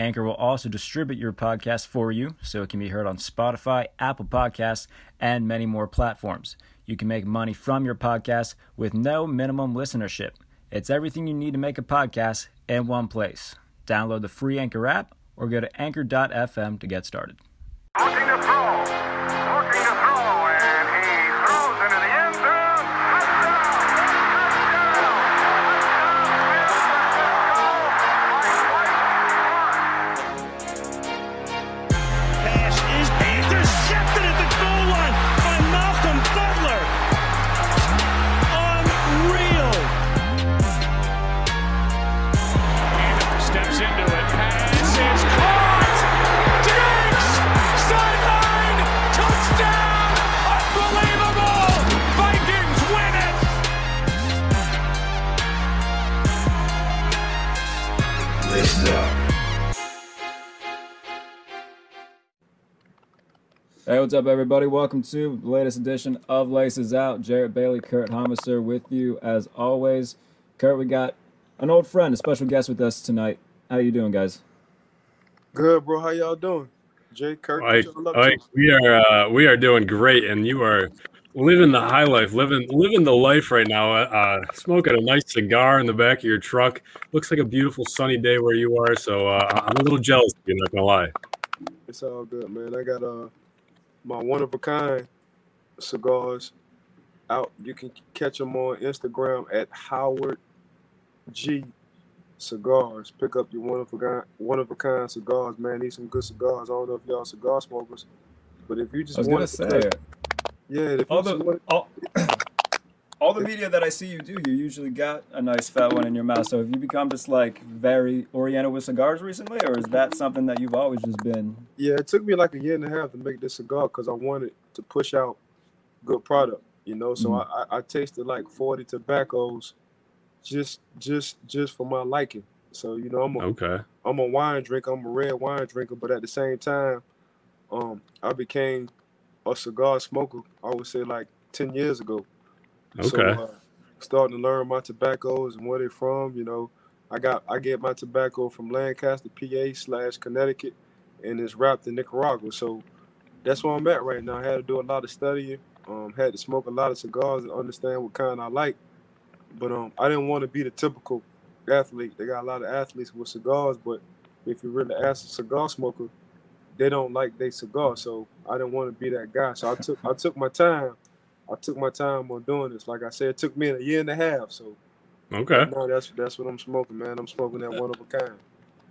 Anchor will also distribute your podcast for you so it can be heard on Spotify, Apple Podcasts, and many more platforms. You can make money from your podcast with no minimum listenership. It's everything you need to make a podcast in one place. Download the free Anchor app or go to anchor.fm to get started. What's up, everybody? Welcome to the latest edition of Laces Out. Jared Bailey, Kurt Homiser with you as always. Kurt, we got an old friend, a special guest with us tonight. How you doing, guys? Good, bro. How y'all doing? Jay Kurt, Like, what y'all up like to? we are uh, we are doing great, and you are living the high life, living living the life right now. Uh, smoking a nice cigar in the back of your truck. Looks like a beautiful sunny day where you are. So uh, I'm a little jealous. You're not gonna lie. It's all good, man. I got uh my one of a kind cigars out. You can catch them on Instagram at Howard G Cigars. Pick up your one of a kind one of a kind cigars, man. Need some good cigars. I don't know if y'all cigar smokers, but if you just I was want gonna say, yeah, if you all just the want, all, all the media that I see you do, you usually got a nice fat one in your mouth. So have you become just like very oriented with cigars recently, or is that something that you've always just been? Yeah, it took me like a year and a half to make this cigar because I wanted to push out good product, you know. So Mhm. I, I, tasted like forty tobaccos, just just just for my liking. So you know, I'm a Okay. am a wine drinker. I'm a red wine drinker, but at the same time, um, I became a cigar smoker. I would say like ten years ago. So, Okay. uh, starting to learn my tobaccos and where they're from. You know, I got I get my tobacco from Lancaster, PA slash Connecticut, and it's wrapped in Nicaragua. So that's where I'm at right now. I had to do a lot of studying. Um, had to smoke a lot of cigars to understand what kind I like. But um, I didn't want to be the typical athlete. They got a lot of athletes with cigars, but if you really ask a cigar smoker, they don't like their cigar. So I didn't want to be that guy. So I took I took my time. I took my time on doing this. Like I said, it took me a year and a half. So Okay. no, that's that's what I'm smoking, man. I'm smoking that one of a kind.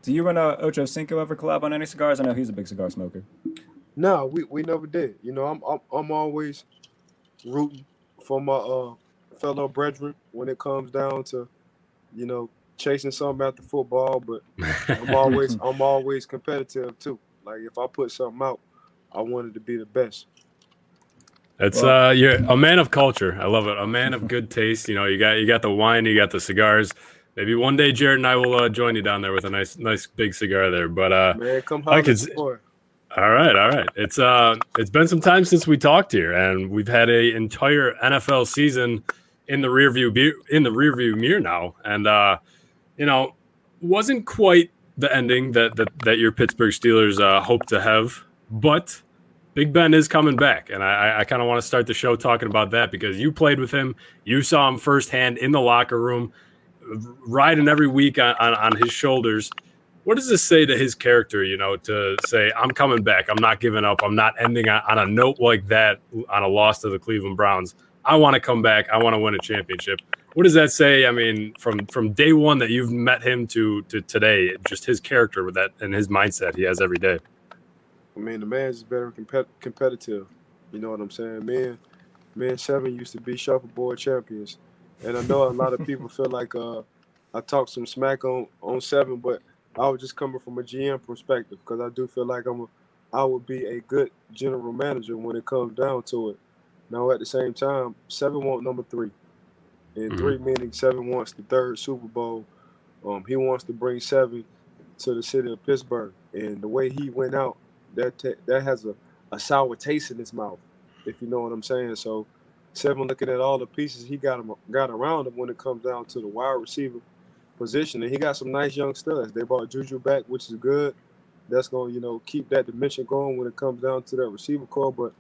Do you and uh, Ocho Cinco ever collab on any cigars? I know he's a big cigar smoker. No, we, we never did. You know, I'm I'm, I'm always rooting for my uh, fellow brethren when it comes down to, you know, chasing something after football. But I'm always I'm always competitive too. Like if I put something out, I want it to be the best. That's uh, you're a man of culture. I love it. A man of good taste. You know, you got you got the wine, you got the cigars. Maybe one day Jared and I will uh, join you down there with a nice nice big cigar there. But uh, Man, come I holler could at s- your boy. All right, all right. It's uh it's been some time since we talked here, and we've had a entire NFL season in the rearview be- in the rearview mirror now, and uh, you know, wasn't quite the ending that that, that your Pittsburgh Steelers uh, hope to have, but Big Ben is coming back, and I, I kind of want to start the show talking about that because you played with him, you saw him firsthand in the locker room, riding every week on, on, on his shoulders. What does this say to his character you know to say i'm coming back. I'm not giving up. I'm not ending on, on a note like that on a loss to the cleveland browns. I want to come back. I want to win a championship. What does that say i mean from from day one that you've met him to to today just his character with that and his mindset he has every day I mean, the man's very compet- competitive. You know what I'm saying? Me and, me and Seven used to be shuffleboard champions. And I know a lot of people feel like uh, I talk some smack on, on Seven, but I was just coming from a GM perspective because I do feel like I'm a, I would be a good general manager when it comes down to it. Now at the same time, seven want number three, and Mhm. three meaning seven wants the third Super Bowl. Um, he wants to bring seven to the city of Pittsburgh, and the way he went out, that that has a, a sour taste in his mouth, if you know what I'm saying. So, seven looking at all the pieces he got him got around him when it comes down to the wide receiver position, and he got some nice young studs. They brought Juju back, which is good. That's to you know keep that dimension going when it comes down to that receiver corps. But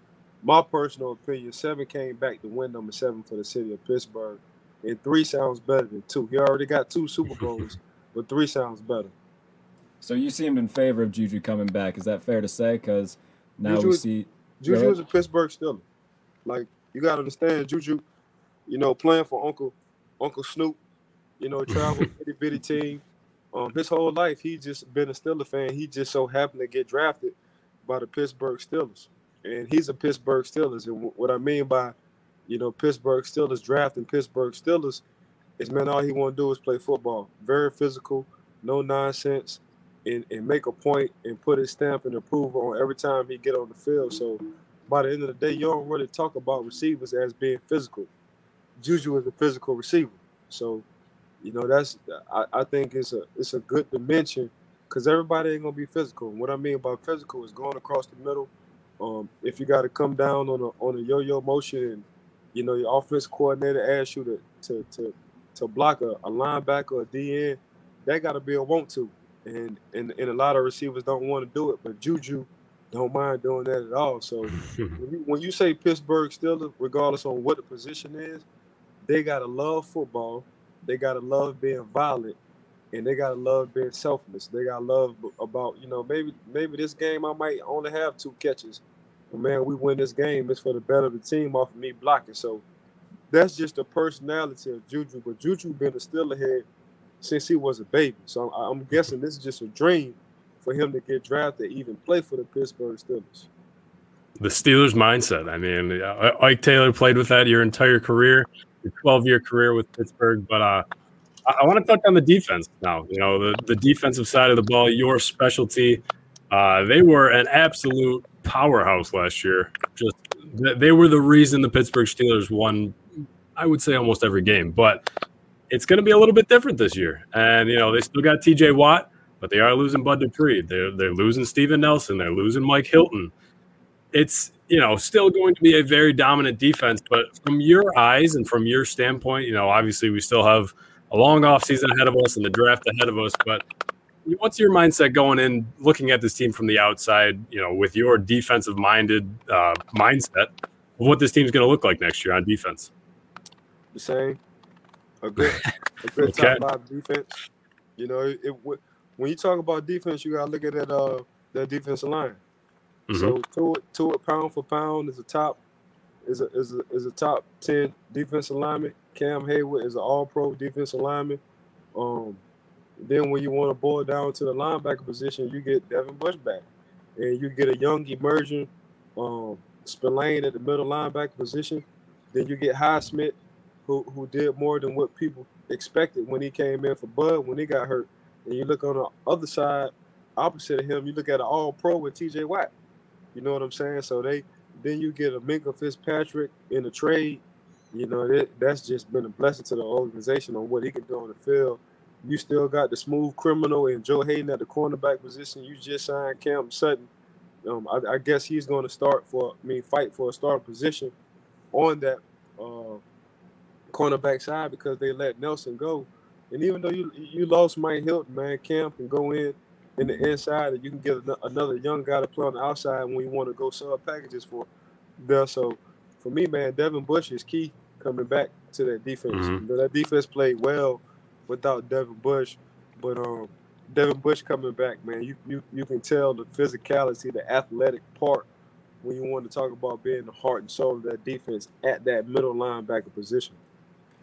my personal opinion, seven came back to win number seven for the city of Pittsburgh, and three sounds better than two. He already got two Super Bowls, but three sounds better. So you seemed in favor of Juju coming back. Is that fair to say? Because now Juju we is- see. Juju is a Pittsburgh Steeler. Like you gotta understand, Juju, you know, playing for Uncle Uncle Snoop, you know, travel itty bitty team. Um, his whole life he just been a Steeler fan. He just so happened to get drafted by the Pittsburgh Steelers, and he's a Pittsburgh Steelers. And wh- what I mean by, you know, Pittsburgh Steelers drafting Pittsburgh Steelers is man, all he want to do is play football. Very physical, no nonsense, and, and make a point and put his stamp and approval on every time he get on the field. So by the end of the day, you don't really talk about receivers as being physical. Juju is a physical receiver. So, you know, that's I, I think it's a it's a good dimension because everybody ain't gonna be physical. And what I mean by physical is going across the middle. Um, if you got to come down on a on a yo-yo motion and you know your offense coordinator asks you to to to, to block a, a linebacker or a DN, that got to be a want to. And, and and a lot of receivers don't want to do it, but Juju don't mind doing that at all. So when you, when you say Pittsburgh Steelers, regardless on what the position is, they gotta love football. They gotta love being violent, and they gotta love being selfless. They gotta love about you know maybe maybe this game I might only have two catches, but man, we win this game. It's for the better of the team off of me blocking. So that's just the personality of Juju. But Juju been a Steeler head since he was a baby. So I'm, I'm guessing this is just a dream for him to get drafted, even play for the Pittsburgh Steelers. the Steelers mindset. I mean, uh, Ike Taylor played with that your entire career, your 12 year career with Pittsburgh. But uh, I, want to touch on the defense now. You know, the, the defensive side of the ball, your specialty. Uh, they were an absolute powerhouse last year. Just they were the reason the Pittsburgh Steelers won. I would say almost every game, but it's going to be a little bit different this year. And you know, they still got T.J. Watt, but they are losing Bud Dupree. They're they're losing Steven Nelson. They're losing Mike Hilton it's you know still going to be a very dominant defense but from your eyes and from your standpoint you know obviously we still have a long off season ahead of us and the draft ahead of us but what's your mindset going in looking at this team from the outside you know with your defensive minded uh, mindset of what this team's going to look like next year on defense the same. A good, a good Okay. top five defense. You know, it, it when you talk about defense, you gotta look at that uh that defensive line. Mhm. So Tuitt, to it, pound for pound is a top is a is a is a top ten defensive lineman. Cam Hayward is an All Pro defensive lineman. Um, then when you want to boil down to the linebacker position, you get Devin Bush back, and you get a young emerging um, Spillane at the middle linebacker position. Then you get Highsmith, who who did more than what people expected when he came in for Bud when he got hurt. And you look on the other side, opposite of him, you look at an All Pro with T.J. Watt. You know what I'm saying? So they then you get a Minkah Fitzpatrick in the trade. You know that that's just been a blessing to the organization on what he can do on the field. You still got the smooth criminal and Joe Haden at the cornerback position. You just signed Cam Sutton. Um, I, I guess he's going to start for, I mean, fight for a starting position on that uh, cornerback side because they let Nelson go. And even though you you lost Mike Hilton, man, Cam can go in in the inside, and you can get another young guy to play on the outside when you want to go sub packages for there. So for me, man, Devin Bush is key coming back to that defense. Mhm. You know, that defense played well without Devin Bush, but um, Devin Bush coming back, man, you you you can tell the physicality, the athletic part when you want to talk about being the heart and soul of that defense at that middle linebacker position.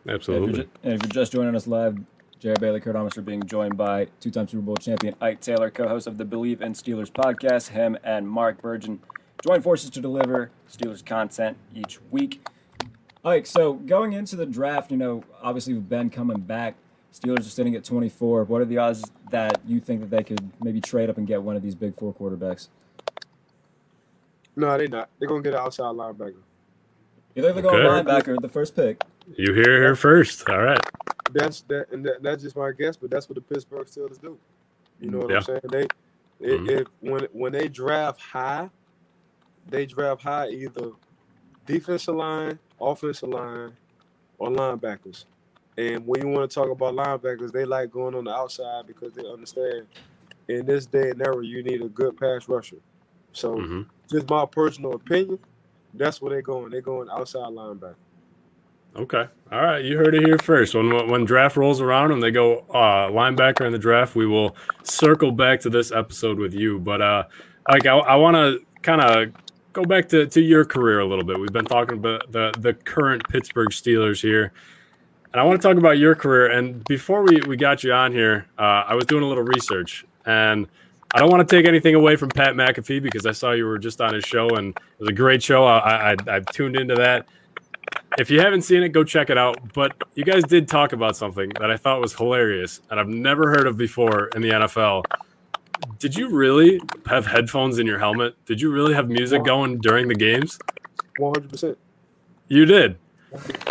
If you're, absolutely ju- and if you're just joining us live, Jared Bailey, Kurt Thomas are being joined by two-time Super Bowl champion Ike Taylor, co-host of the Believe in Steelers podcast. Him and Mark Burgeon join forces to deliver Steelers content each week. Ike, so going into the draft, you know, obviously with Ben coming back, Steelers are sitting at 24. What are the odds that you think that they could maybe trade up and get one of these big four quarterbacks? No, they're not. They're gonna get an outside linebacker. Either they're go Okay. linebacker, the first pick. You hear it here first. All right. That's that, and that, that's just my guess, but that's what the Pittsburgh Steelers do. You know what Yeah. I'm saying? They, Mhm. if, if when when they draft high, they draft high either defensive line, offensive line, or linebackers. And when you want to talk about linebackers, they like going on the outside because they understand in this day and era you need a good pass rusher. So hmm just my personal opinion, that's where they're going. They're going outside linebacker. Okay. All right. You heard it here first. When when draft rolls around and they go uh, linebacker in the draft, we will circle back to this episode with you. But uh, like I, I want to kind of go back to, to your career a little bit. We've been talking about the the current Pittsburgh Steelers here, and I want to talk about your career. And before we we got you on here, uh, I was doing a little research, and I don't want to take anything away from Pat McAfee because I saw you were just on his show, and it was a great show. I, I I've tuned into that if you haven't seen it, go check it out. But you guys did talk about something that I thought was hilarious and I've never heard of before in the NFL. Did you really have headphones in your helmet? Did you really have music going during the games? One hundred percent. You did.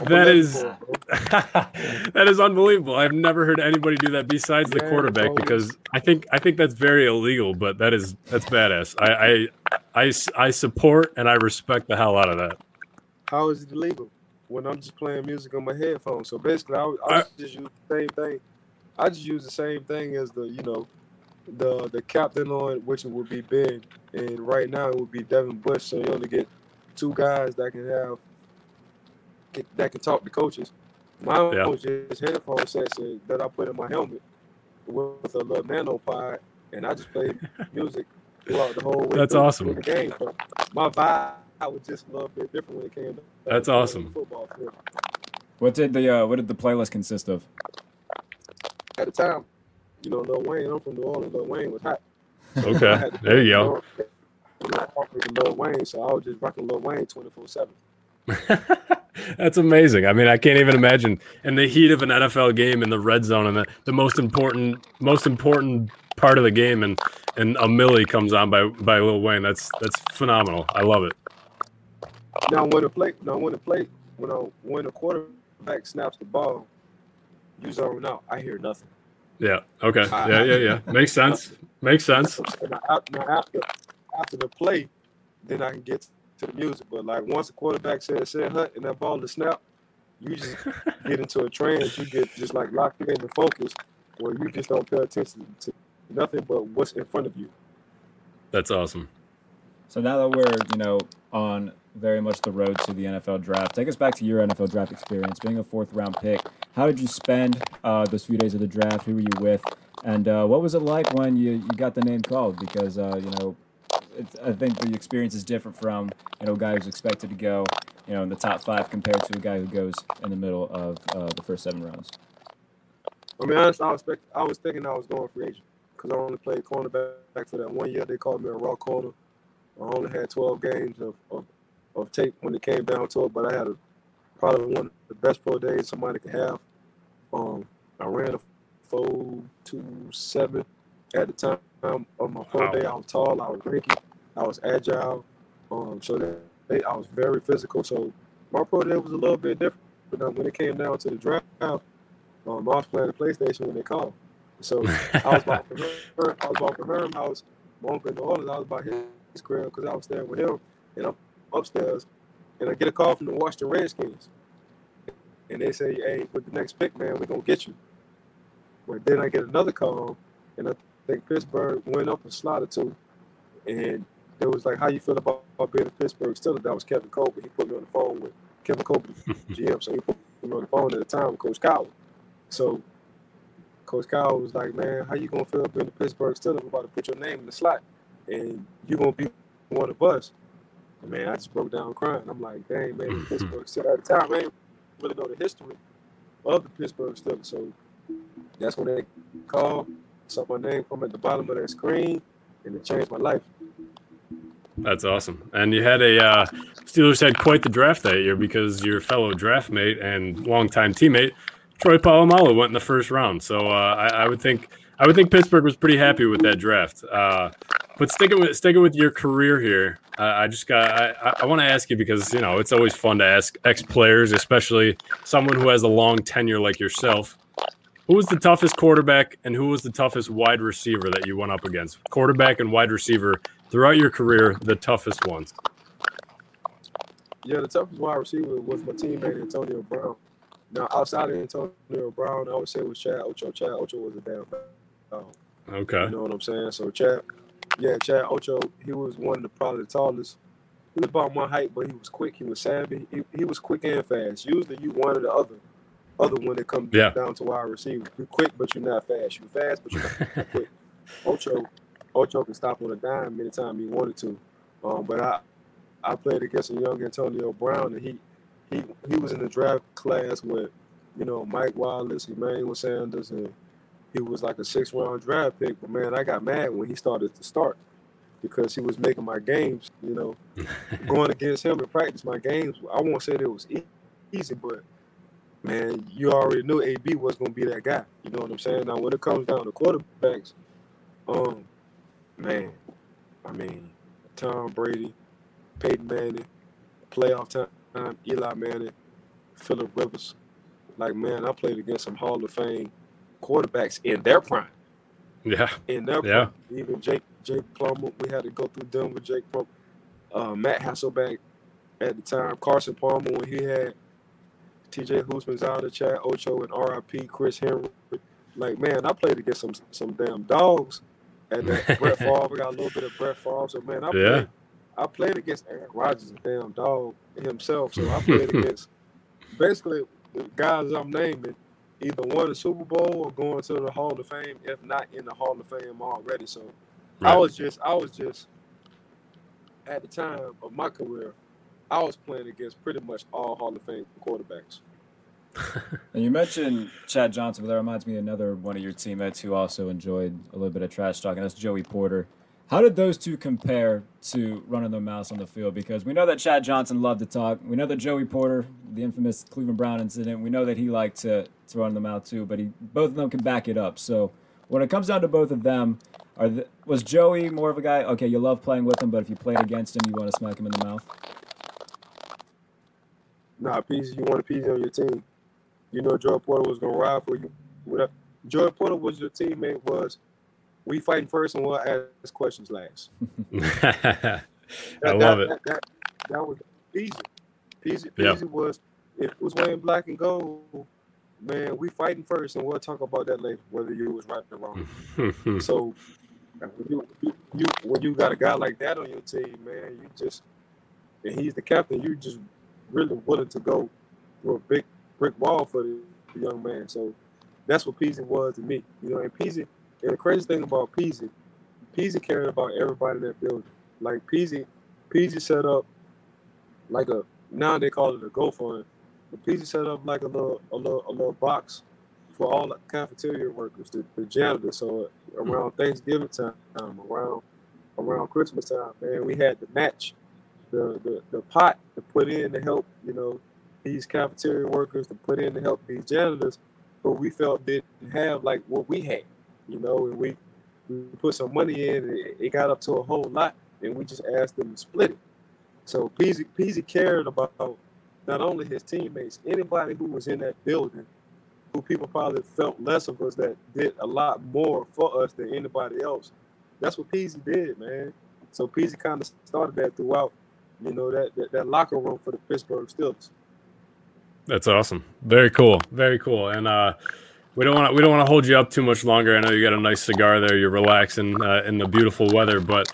That is that is unbelievable. I've never heard anybody do that besides the quarterback because I think I think that's very illegal, but that is that's badass. I I I, I support and I respect the hell out of that. How is it illegal when I'm just playing music on my headphones? So basically, I, I just use the same thing. I just use the same thing as the you know, the the captain on which it would be Ben, and right now it would be Devin Bush. So you only get two guys that can have that can talk to coaches. My Yeah. just headphone sets that I put in my helmet with a little nano pod, and I just play music throughout the whole. That's awesome. The game. So my vibe was just love little bit different when it came. to That's awesome. Football field. What did the uh, what did the playlist consist of? At the time, you know, Lil Wayne. I'm from New Orleans. Lil Wayne was hot. Okay. There you go. You know, I fuck with Lil Wayne, so I was just rocking Lil Wayne 24 seven. That's amazing. I mean, I can't even imagine in the heat of an NFL game in the red zone and the, the most important most important part of the game and and a Milli comes on by by Lil Wayne. That's that's phenomenal. I love it. Now when the play, now when the play, when I, when the quarterback snaps the ball, you zone out. I hear nothing. Yeah. Okay. Yeah, yeah, yeah. Makes sense. Makes sense. Now, after after the play, then I can get to the music. But like once the quarterback says "said hut" and that ball is snap, you just get into a trance. You get just like locked in and focused, where you just don't pay attention to nothing but what's in front of you. That's awesome. So now that we're you know on very much the road to the NFL draft, take us back to your NFL draft experience. Being a fourth round pick, how did you spend uh, those few days of the draft? Who were you with? And uh, what was it like when you, you got the name called? Because uh, you know, I think the experience is different from you know a guy who's expected to go you know in the top five compared to a guy who goes in the middle of uh, the first seven rounds. I mean, honestly, I was expect, I was thinking I was going free agent because I only played cornerback for that one year. They called me a raw corner. I only had 12 games of, of, of tape when it came down to it, but I had a, probably one of the best pro days somebody could have. Um, I ran a four two seven at the time of my pro Wow. day. I was tall, I was rinky, I was agile. Um, so that they, I was very physical. So my pro day was a little bit different. But when it came down to the draft, um, I was playing the PlayStation when they called. So I was about to Herm, I was about to Herm house. My uncle in New Orleans, I was about his crib because I was staying with him. And I'm upstairs, and I get a call from the Washington Redskins. And they say, hey, with the next pick, man, we're going to get you. But then I get another call, and I think Pittsburgh went up a slot or two. And it was like, how you feel about, being in Pittsburgh Steelers? That was Kevin Colbert. He put me on the phone with Kevin Colbert, GM. So he put me on the phone at the time with Coach Cowher. So Coach Kyle was like, "Man, how you gonna feel being the Pittsburgh Steelers? I'm about to put your name in the slot, and you gonna be one of us." Man, I just broke down crying. I'm like, "Dang, man, the Pittsburgh Steelers." At the time, I didn't really know the history of the Pittsburgh Steelers, so that's when they called, saw my name come at the bottom of their screen, and it changed my life. That's awesome. And you had a uh, Steelers had quite the draft that year because your fellow draft mate and longtime teammate Troy Polamalu went in the first round. So uh, I, I would think I would think Pittsburgh was pretty happy with that draft. Uh, but sticking with sticking with your career here, uh, I just got I, I want to ask you because you know it's always fun to ask ex players, especially someone who has a long tenure like yourself. Who was the toughest quarterback and who was the toughest wide receiver that you went up against? Quarterback and wide receiver throughout your career, the toughest ones. Yeah, the toughest wide receiver was my teammate Antonio Brown. Now, outside of Antonio Brown, I would say was Chad Ocho. Chad Ocho was a damn dog. Okay. You know what I'm saying? So Chad, yeah, Chad Ocho, he was one of the probably the tallest. He was about my height, but he was quick. He was savvy. He, he was quick and fast. Usually, you one or the other. Other when it comes Yeah. down to wide receiver, you're quick, but you're not fast. You're fast, but you're not quick. Ocho, Ocho can stop on a dime anytime he wanted to. Um, but I, I played against a young Antonio Brown, and he, he, he was in the draft class with, you know, Mike Wallace, Emmanuel Sanders, and he was like a six round draft pick. But man, I got mad when he started to start because he was making my games, you know, going against him in practice. My games, I won't say that it was easy, but man, you already knew AB was going to be that guy. You know what I'm saying? Now, when it comes down to quarterbacks, um, man, I mean, Tom Brady, Peyton Manning, playoff time, Eli Manning, Philip Rivers. Like, man, I played against some Hall of Fame quarterbacks in their prime. Yeah. In their Yeah. prime. Even Jake Jake Plummer, we had to go through them with Jake Plummer. Uh, Matt Hasselbeck at the time, Carson Palmer when he had TJ Houshmandzadeh, Chad, Ocho, and RIP Chris Henry. Like, man, I played against some some damn dogs. And that Brett Favre, we got a little bit of Brett Favre. So man, I Yeah. played I played against Aaron Rodgers, a damn dog himself. So I played against basically the guys I'm naming either won the Super Bowl or going to the Hall of Fame, if not in the Hall of Fame already. So I was just I was just at the time of my career, I was playing against pretty much all Hall of Fame quarterbacks. And you mentioned Chad Johnson, but that reminds me of another one of your teammates who also enjoyed a little bit of trash talking. That's Joey Porter. How did those two compare to running their mouths on the field? Because we know that Chad Johnson loved to talk. We know that Joey Porter, the infamous Cleveland Brown incident, we know that he liked to, to run the mouth too, but he both of them can back it up. So when it comes down to both of them, are the, was Joey more of a guy, okay, you love playing with him, but if you played against him, you want to smack him in the mouth? Nah, Peezy, you want a Peezy on your team. You know Joey Porter was gonna ride for you. Joey Porter was your teammate was we fighting first and we'll ask questions last. I That- love that, it. That, that, was easy. Peezy, Yeah. Peezy was if it was wearing black and gold, man, we fighting first and we'll talk about that later, whether you was right or wrong. So when you, you, you when you got a guy like that on your team, man, you just and he's the captain, you just really willing to go through a big brick wall for the, the young man. So that's what Peezy was to me. You know, and Peezy and the crazy thing about Peezy, Peezy cared about everybody in that building. Like Peezy, Peezy set up like a now they call it a GoFund. But Peezy set up like a little a little a little box for all the cafeteria workers, the, the janitors. So uh, around Thanksgiving time, around around Christmas time, man, we had to match the, the, the pot to put in to help, you know, these cafeteria workers to put in to help these janitors, but we felt didn't have like what we had, you know, and we, we put some money in it, it got up to a whole lot and we just asked them to split it. So Peezy, Peezy cared about not only his teammates, anybody who was in that building, who people probably felt less of us that did a lot more for us than anybody else. That's what Peezy did, man. So Peezy kind of started that throughout, you know, that, that, that locker room for the Pittsburgh Steelers. That's awesome. Very cool. Very cool. And uh, we don't want to we don't want to hold you up too much longer. I know you got a nice cigar there. You're relaxing uh, in the beautiful weather, but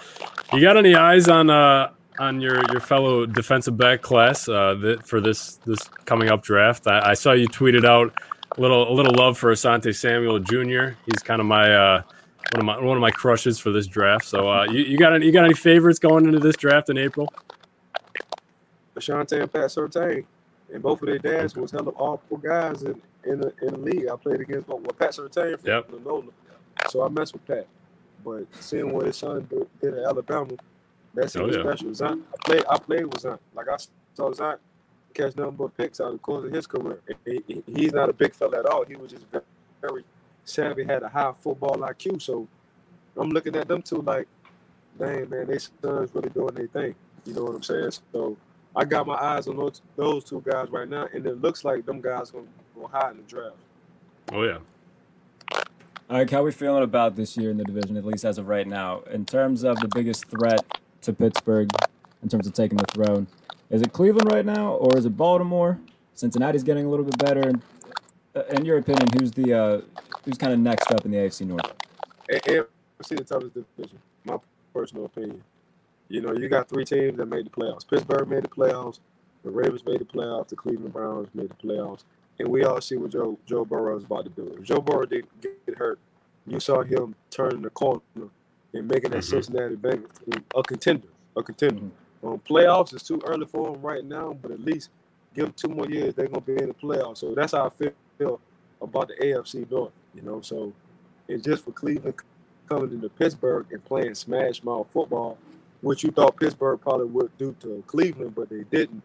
you got any eyes on uh, on your your fellow defensive back class uh, for this this coming up draft? I, I saw you tweeted out a little a little love for Asante Samuel Jr. He's kind of my uh, one of my one of my crushes for this draft. So uh, you, you got any you got any favorites going into this draft in April? Asante and Pat Surtain, and both of their dads was hell hella awful guys in in the, in the league. I played against well, Pat Surtain from Yep. Loyola, so I messed with Pat. But seeing what his son did, did at Alabama, that's Oh, something yeah. special. Zant, I played I played with Zant. Like I saw Zant catch nothing but picks out of the course of his career. He- he- he's not a big fella at all. He was just very, very savvy, had a high football IQ. So I'm looking at them two like, dang man, they sons really doing their thing. You know what I'm saying? So I got my eyes on those those two guys right now, and it looks like them guys gonna go high in the draft. Oh yeah. All right, how we feeling about this year in the division, at least as of right now, in terms of the biggest threat to Pittsburgh, in terms of taking the throne? Is it Cleveland right now, or is it Baltimore? Cincinnati's getting a little bit better. And, uh, in your opinion, who's the uh, who's kind of next up in the AFC North? And AFC the toughest division, my personal opinion. You know, you got three teams that made the playoffs. Pittsburgh made the playoffs. The Ravens made the playoffs. The Cleveland Browns made the playoffs. And we all see what Joe Joe Burrow is about to do. If Joe Burrow didn't get hurt, you saw him turning the corner and making that Mhm. Cincinnati Bengals team a contender. A contender. Um, playoffs is too early for them right now, but at least give them two more years, they're gonna be in the playoffs. So that's how I feel, feel about the AFC North. You know, so it's just for Cleveland coming into Pittsburgh and playing smash mouth football, which you thought Pittsburgh probably would do to Cleveland, but they didn't.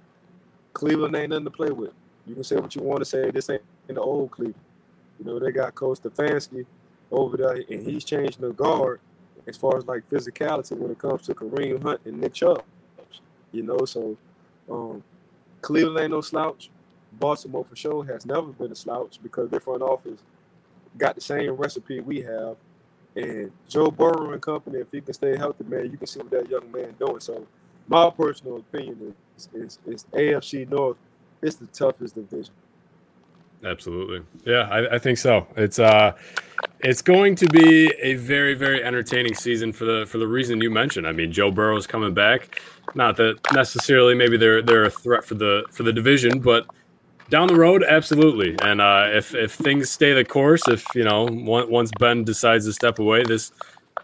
Cleveland ain't nothing to play with. You can say what you want to say. This ain't in the old Cleveland. You know, they got Coach Stefanski over there, and he's changing the guard as far as like physicality when it comes to Kareem Hunt and Nick Chubb. You know, so um, Cleveland ain't no slouch. Baltimore for sure has never been a slouch because their front office got the same recipe we have. And Joe Burrow and company, if he can stay healthy, man, you can see what that young man doing. So my personal opinion is is, is AFC North is the toughest division. Absolutely. Yeah, I, I think so. It's uh it's going to be a very, very entertaining season for the for the reason you mentioned. I mean, Joe Burrow's coming back. Not that necessarily maybe they're they're a threat for the for the division, but down the road, absolutely. And uh, if if things stay the course, if you know on- once Ben decides to step away, this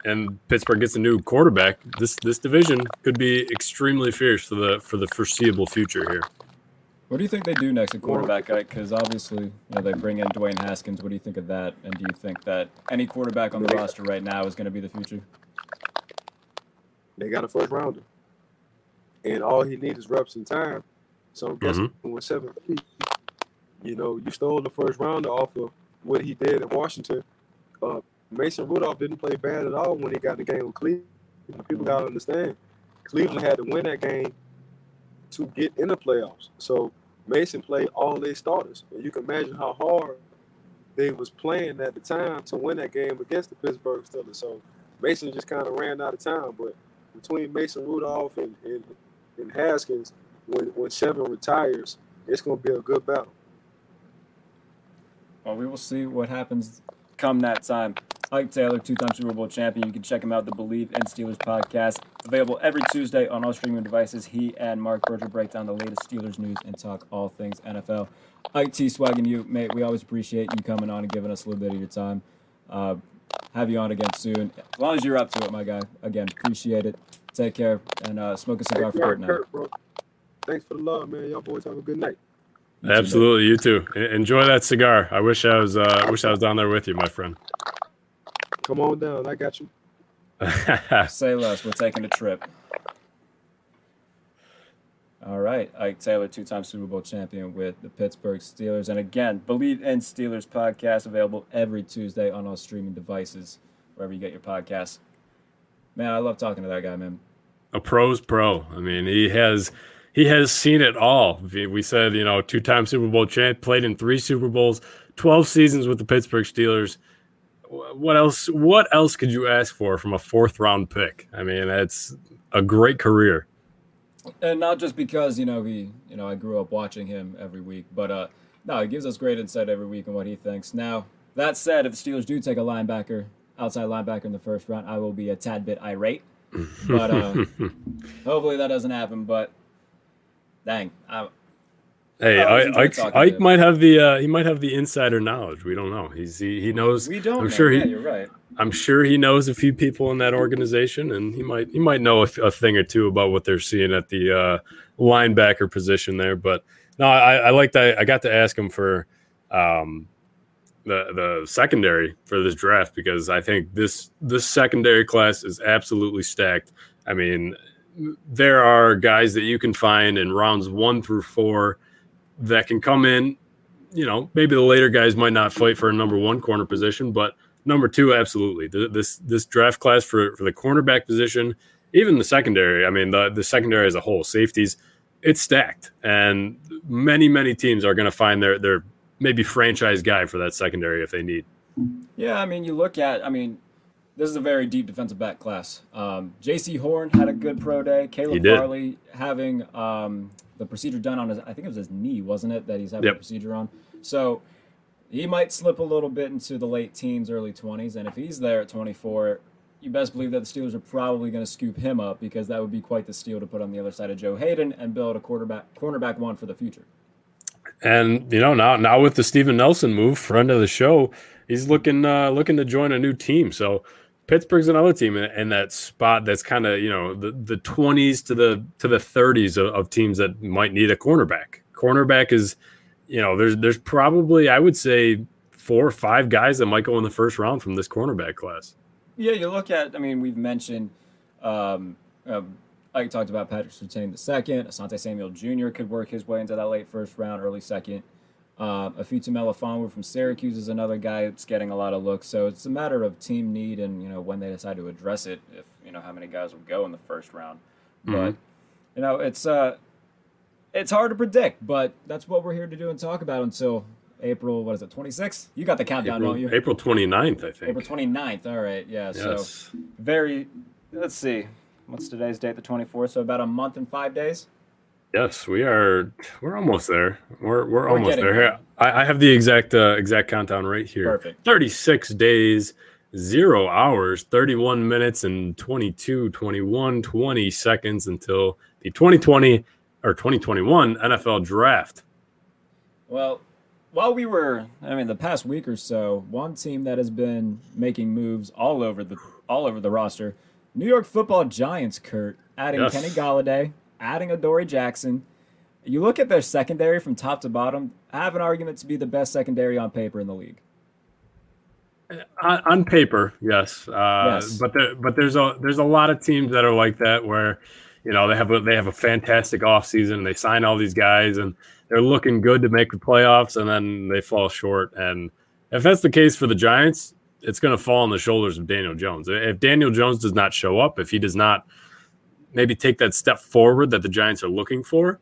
and Pittsburgh gets a new quarterback, this this division could be extremely fierce for the for the foreseeable future here. What do you think they do next at quarterback? Guy? Because obviously, you know, they bring in Dwayne Haskins. What do you think of that? And do you think that any quarterback on the roster right now is going to be the future? They got a first rounder, and all he needs is reps and time. So I'm guessing with seven feet, you know, you stole the first rounder off of what he did in Washington. Uh, Mason Rudolph didn't play bad at all when he got the game with Cleveland. People got to understand, Cleveland had to win that game to get in the playoffs. So Mason played all their starters, and you can imagine how hard they was playing at the time to win that game against the Pittsburgh Steelers. So Mason just kind of ran out of time, but between Mason Rudolph and, and, and Haskins, when when Seven retires, it's going to be a good battle. Well, we will see what happens come that time. Ike Taylor, two-time Super Bowl champion. You can check him out, the Believe in Steelers podcast, available every Tuesday on all streaming devices. He and Mark Berger break down the latest Steelers news and talk all things NFL. Ike T, swagging you, mate. We always appreciate you coming on and giving us a little bit of your time. Uh, have you on again soon, as long as you're up to it, my guy. Again, appreciate it. Take care and uh, smoke a cigar Hey, for Kurt, Fortnite. Bro. Thanks for the love, man. Y'all boys have a good night. You too, Absolutely, you too. Enjoy that cigar. I wish I was uh, wish I was down there with you, my friend. Come on down. I got you. Say less. We're taking a trip. All right, Ike Taylor, two-time Super Bowl champion with the Pittsburgh Steelers, and again, Believe in Steelers podcast available every Tuesday on all streaming devices, wherever you get your podcasts. Man, I love talking to that guy, man. a pro's pro. I mean, he has he has seen it all. We we said, you know, two-time Super Bowl champ, played in three Super Bowls, 12 seasons with the Pittsburgh Steelers. Wh- What else what else could you ask for from a fourth round pick? I mean, it's a great career. and not just because you know he you know I grew up watching him every week, but uh no, he gives us great insight every week on what he thinks. Now that said, if the Steelers do take a linebacker, outside linebacker in the first round, I will be a tad bit irate. But uh, hopefully that doesn't happen. But dang, I, Hey, I I, Ike, Ike might have the uh, he might have the insider knowledge. We don't know. He's he, he knows. we don't. I'm man. sure yeah, he you're right. I'm sure he knows a few people in that organization, and he might he might know a, a thing or two about what they're seeing at the uh, linebacker position there. But no, I, I like that. I got to ask him for um, the the secondary for this draft because I think this this secondary class is absolutely stacked. I mean, there are guys that you can find in rounds one through four that can come in you know, maybe the later guys might not fight for a number one corner position, but number two, absolutely. This this draft class for for the cornerback position, even the secondary. I mean, the the secondary as a whole, safeties, it's stacked, and many many teams are going to find their their maybe franchise guy for that secondary if they need. Yeah, I mean, you look at, I mean, this is a very deep defensive back class. Um, Jaycee Horn had a good pro day. Caleb Farley having um, the procedure done on his, I think it was his knee, wasn't it, that he's having Yep. a procedure on. So he might slip a little bit into the late teens, early 20s. And if he's there at 24, you best believe that the Steelers are probably going to scoop him up because that would be quite the steal to put on the other side of Joe Haden and build a quarterback, cornerback one for the future. And you know now now with the Steven Nelson move, friend of the show, he's looking uh, looking to join a new team. So Pittsburgh's another team in, in that spot that's kind of you know the the twenties to the to the thirties of, of teams that might need a cornerback. Cornerback is you know there's there's probably I would say four or five guys that might go in the first round from this cornerback class. Yeah, you look at. I mean, we've mentioned. Um, uh, I talked about Patrick Surtain the second. Asante Samuel Jr. could work his way into that late first round, early second. Um, Ifeatu Melifonwu from Syracuse is another guy that's getting a lot of looks. So it's a matter of team need and you know when they decide to address it. If you know how many guys will go in the first round, but you know it's uh it's hard to predict. But that's what we're here to do and talk about until April. What is it? Twenty sixth? You got the countdown, April, don't you? April 29th, I think. April 29th. All right. Yeah. So Yes. very, let's see. What's today's date? The 24th. So about a month and five days. Yes, we are. We're almost there. We're we're, almost getting there. there. I, I have the exact uh, exact countdown right here. Perfect. Thirty six days, zero hours, thirty one minutes, and 22, 21, 20 seconds until the twenty twenty or twenty twenty one NFL draft. Well, while we were, I mean, the past week or so, one team that has been making moves all over the all over the roster, New York Football Giants. Kurt adding Yes. Kenny Golladay, adding Adoree Jackson. You look at their secondary from top to bottom. I have an argument to be the best secondary on paper in the league. on, on paper, yes, uh, Yes. but there, but there's a there's a lot of teams that are like that where you know they have a they have a fantastic offseason and they sign all these guys and they're looking good to make the playoffs and then they fall short and if that's the case for the Giants, it's going to fall on the shoulders of Daniel Jones. If Daniel Jones does not show up, if he does not maybe take that step forward that the Giants are looking for,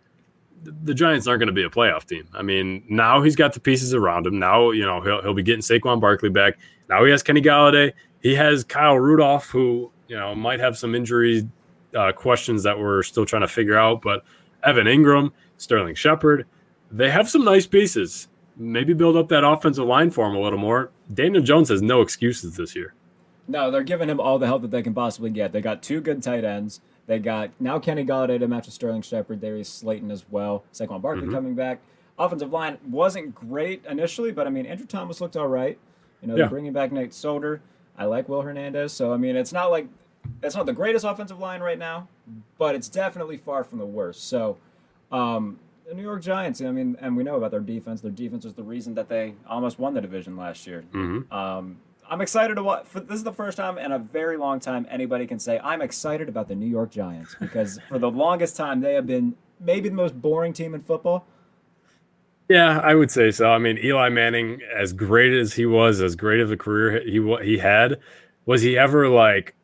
the- Giants aren't going to be a playoff team. I mean, now he's got the pieces around him. Now, you know, he'll, he'll be getting Saquon Barkley back. Now he has Kenny Golladay. He has Kyle Rudolph, who, you know, might have some injury uh, questions that we're still trying to figure out. But Evan Engram, Sterling Shepard, they have some nice pieces. Maybe build up that offensive line for him a little more. Daniel Jones has no excuses this year. No, they're giving him all the help that they can possibly get. They got two good tight ends. They got now Kenny Golladay to match with Sterling Shepard, Darius Slayton as well. Saquon Barkley Mm-hmm. coming back. Offensive line wasn't great initially, but I mean Andrew Thomas looked all right. You know, Yeah. they're bringing back Nate Solder. I like Will Hernandez, so I mean it's not like it's not the greatest offensive line right now, but it's definitely far from the worst. So um, the New York Giants, I mean, and we know about their defense. Their defense was the reason that they almost won the division last year. Um, I'm excited to watch. For, this is the first time in a very long time anybody can say I'm excited about the New York Giants because for the longest time they have been maybe the most boring team in football. Yeah, I would say so. I mean, Eli Manning, as great as he was, as great of a career he he had, was he ever like,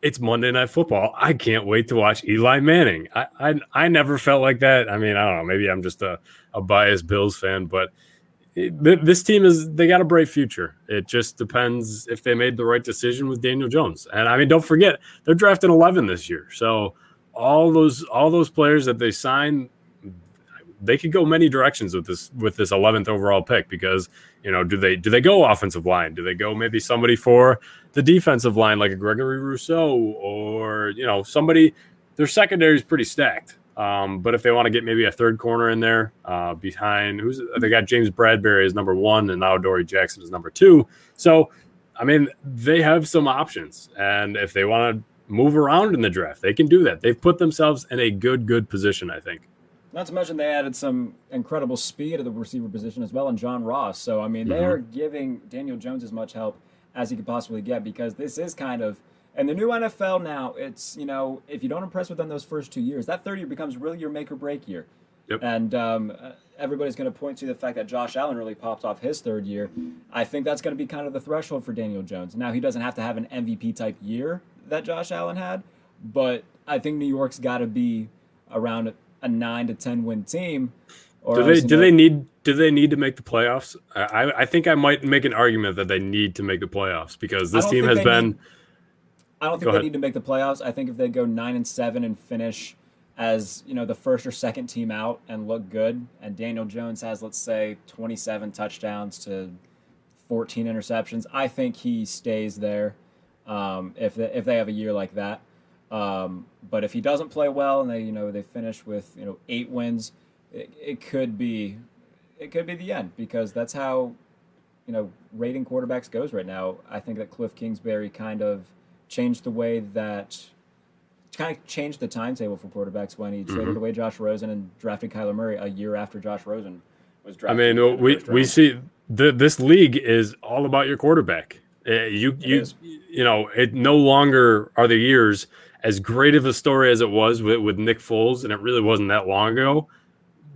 it's Monday Night Football. I can't wait to watch Eli Manning. I I, I never felt like that. I mean, I don't know. Maybe I'm just a, a biased Bills fan, but this team is they got a bright future. It just depends if they made the right decision with Daniel Jones. And I mean, don't forget they're drafting 11 this year, so all those all those players that they signed they could go many directions with this with this 11th overall pick because you know do they do they go offensive line do they go maybe somebody for the defensive line like a Gregory Rousseau or you know somebody their secondary is pretty stacked um, but if they want to get maybe a third corner in there uh, behind who's they got James Bradberry as number one and now Dory Jackson is number two so I mean they have some options and if they want to move around in the draft they can do that they've put themselves in a good good position I think Not to mention they added some incredible speed at the receiver position as well, and John Ross. So I mean, they Mm-hmm. are giving Daniel Jones as much help as he could possibly get because this is kind of and the new NFL now. It's you know if you don't impress with them those first two years, that third year becomes really your make or break year. Yep. And um, uh, everybody's going to point to the fact that Josh Allen really popped off his third year. I think that's going to be kind of the threshold for Daniel Jones. Now he doesn't have to have an MVP type year that Josh Allen had, but I think New York's got to be around a nine to ten win team. Or Do they do they need do they need to make the playoffs? I I think I might make an argument that they need to make the playoffs because this team has been need- I don't think Go they ahead. need to make the playoffs. I think if they go nine and seven and finish as you know the first or second team out and look good, and Daniel Jones has let's say twenty seven touchdowns to fourteen interceptions, I think he stays there. Um, if they, if they have a year like that, um, but if he doesn't play well and they you know they finish with you know eight wins, it, it could be it could be the end because that's how you know rating quarterbacks goes right now. I think that Cliff Kingsbury kind of changed the way that kind of changed the timetable for quarterbacks when he Mm-hmm. traded away Josh Rosen and drafted Kyler Murray a year after Josh Rosen was drafted. I mean, we we see the, this league is all about your quarterback. Uh, you you is. you know, it no longer are the years as great of a story as it was with, with Nick Foles, and it really wasn't that long ago.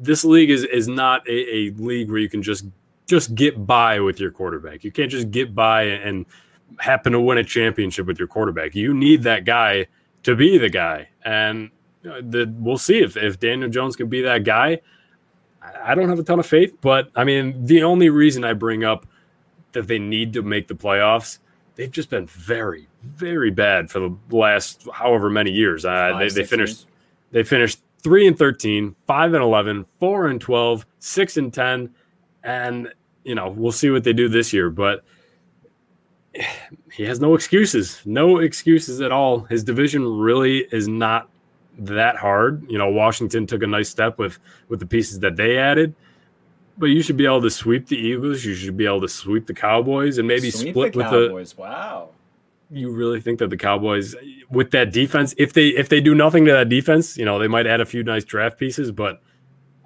This league is is not a, a league where you can just just get by with your quarterback. You can't just get by and happen to win a championship with your quarterback. You need that guy to be the guy, and the, we'll see if if Daniel Jones can be that guy. I don't have a ton of faith, but I mean, the only reason I bring up that they need to make the playoffs, they've just been very, very bad for the last however many years. Uh, Five, they, they finished years. they finished three and 13, five and 11, four and 12, six and 10. And, you know, we'll see what they do this year, but he has no excuses, no excuses at all. His division really is not that hard. You know, Washington took a nice step with with the pieces that they added. But you should be able to sweep the Eagles. You should be able to sweep the Cowboys and maybe Sweep split the with the. Cowboys. Wow. You really think that the Cowboys, with that defense, if they if they do nothing to that defense, you know they might add a few nice draft pieces. But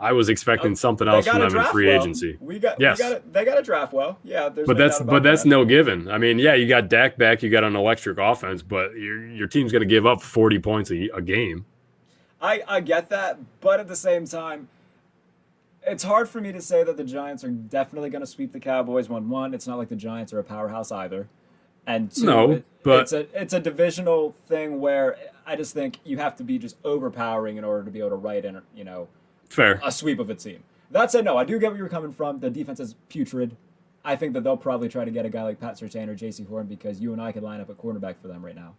I was expecting oh, something Oh, else from them in free well. agency. We got. Yes. We got. They got a draft well. Yeah. But no that's but that's that. no given. I mean, yeah, you got Dak back, you got an electric offense, but your your team's going to give up forty points a, a game. I, I get that, but at the same time, it's hard for me to say that the Giants are definitely going to sweep the Cowboys. One, one, it's not like the Giants are a powerhouse either, and two, No, it- but- it's a it's a divisional thing where I just think you have to be just overpowering in order to be able to write in you know Fair. a sweep of a team. That said, no, I do get where you're coming from. The defense is putrid. I think that they'll probably try to get a guy like Pat Surtain or Jaycee Horn because you and I could line up a cornerback for them right now.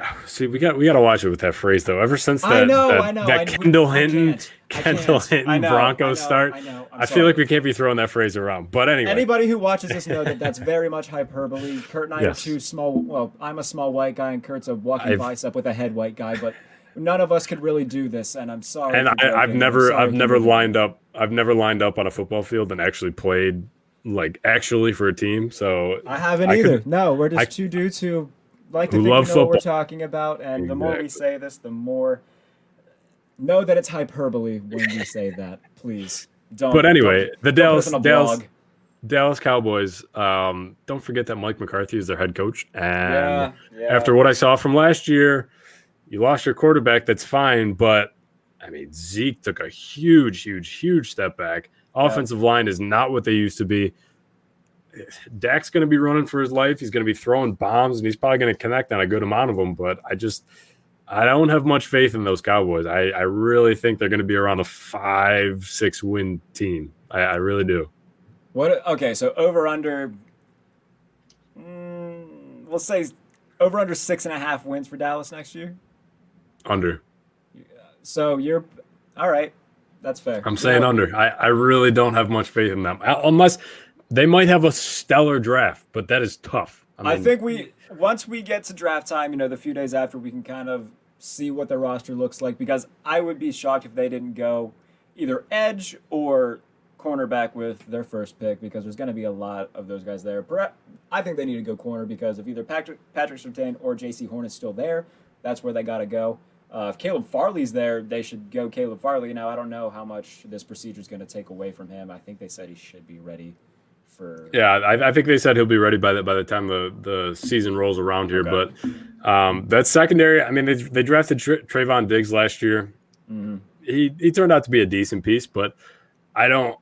Ah, see, we got we got to watch it with that phrase though. Ever since that I know, that, I know. that I- Kendall I Hinton Kendall. Hinton know, Broncos start, I feel like we can't be throwing that phrase around. But anyway, Anybody who watches this know that that's very much hyperbole. Kurt and I Yes. are two small. Well, I'm a small white guy, and Kurt's a walking I've- bicep with a head white guy. But none of us could really do this, and I'm sorry. and I, I've never I've never lined up I've never lined up on a football field and actually played like actually for a team. So I haven't I either. could- no, we're just I- two dudes who like to Who think love know what we're talking about, and the more we say this, the more know that it's hyperbole when we say that. Please don't. But anyway, don't- the don't put us Dallas Dallas. Dallas Cowboys. Um, don't forget that Mike McCarthy is their head coach, and Yeah, yeah. after what I saw from last year, you lost your quarterback. That's fine, but I mean Zeke took a huge, huge, huge step back. Offensive line is not what they used to be. Dak's going to be running for his life. He's going to be throwing bombs, and he's probably going to connect on a good amount of them. But I just, I don't have much faith in those Cowboys. I, I really think they're going to be around a five, six win team. I, I really do. What? Okay, so over under. Mm, we'll say over under six and a half wins for Dallas next year. Under. So you're all right. That's fair. I'm saying under. I, I really don't have much faith in them unless they might have a stellar draft, but that is tough. I mean, think we once we get to draft time, you know, the few days after, we can kind of see what the roster looks like. Because I would be shocked if they didn't go either edge or cornerback with their first pick, because there's going to be a lot of those guys there. I think they need to go corner because if either Patrick Patrick Surtain or Jaycee Horn is still there, that's where they got to go. Uh, if Caleb Farley's there, they should go Caleb Farley. Now I don't know how much this procedure is going to take away from him. I think they said he should be ready for. Yeah, I, I think they said he'll be ready by the by the time the, the season rolls around here. Okay. But um, that secondary, I mean, they, they drafted Tra- Trevon Diggs last year. Mm-hmm. He he turned out to be a decent piece, but I don't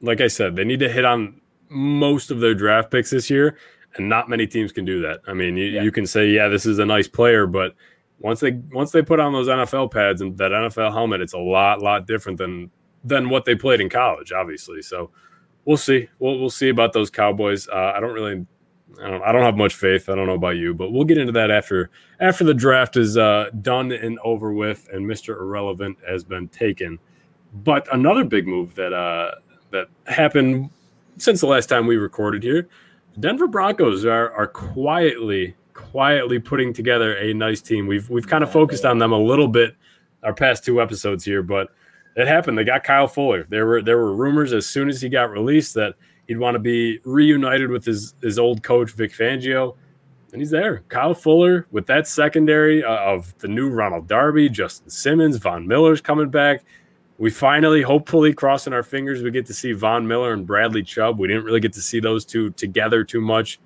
like I said, they need to hit on most of their draft picks this year, and not many teams can do that. I mean, you, Yeah. you can say, yeah, this is a nice player, but once they once they put on those NFL pads and that NFL helmet, it's a lot lot different than than what they played in college, obviously. So we'll see. We'll we'll see about those Cowboys. Uh, I don't really. I don't, I don't have much faith. I don't know about you, but we'll get into that after after the draft is uh, done and over with, and Mister Irrelevant has been taken. But another big move that uh, that happened since the last time we recorded here, Denver Broncos are are quietly quietly putting together a nice team. We've we've kind of focused on them a little bit our past two episodes here, but it happened. They got Kyle Fuller. There were there were rumors as soon as he got released that he'd want to be reunited with his his old coach Vic Fangio, and he's there. Kyle Fuller with that secondary uh, of the new Ronald Darby, Justin Simmons, Von Miller's coming back. We finally, hopefully, crossing our fingers, we get to see Von Miller and Bradley Chubb. We didn't really get to see those two together too much.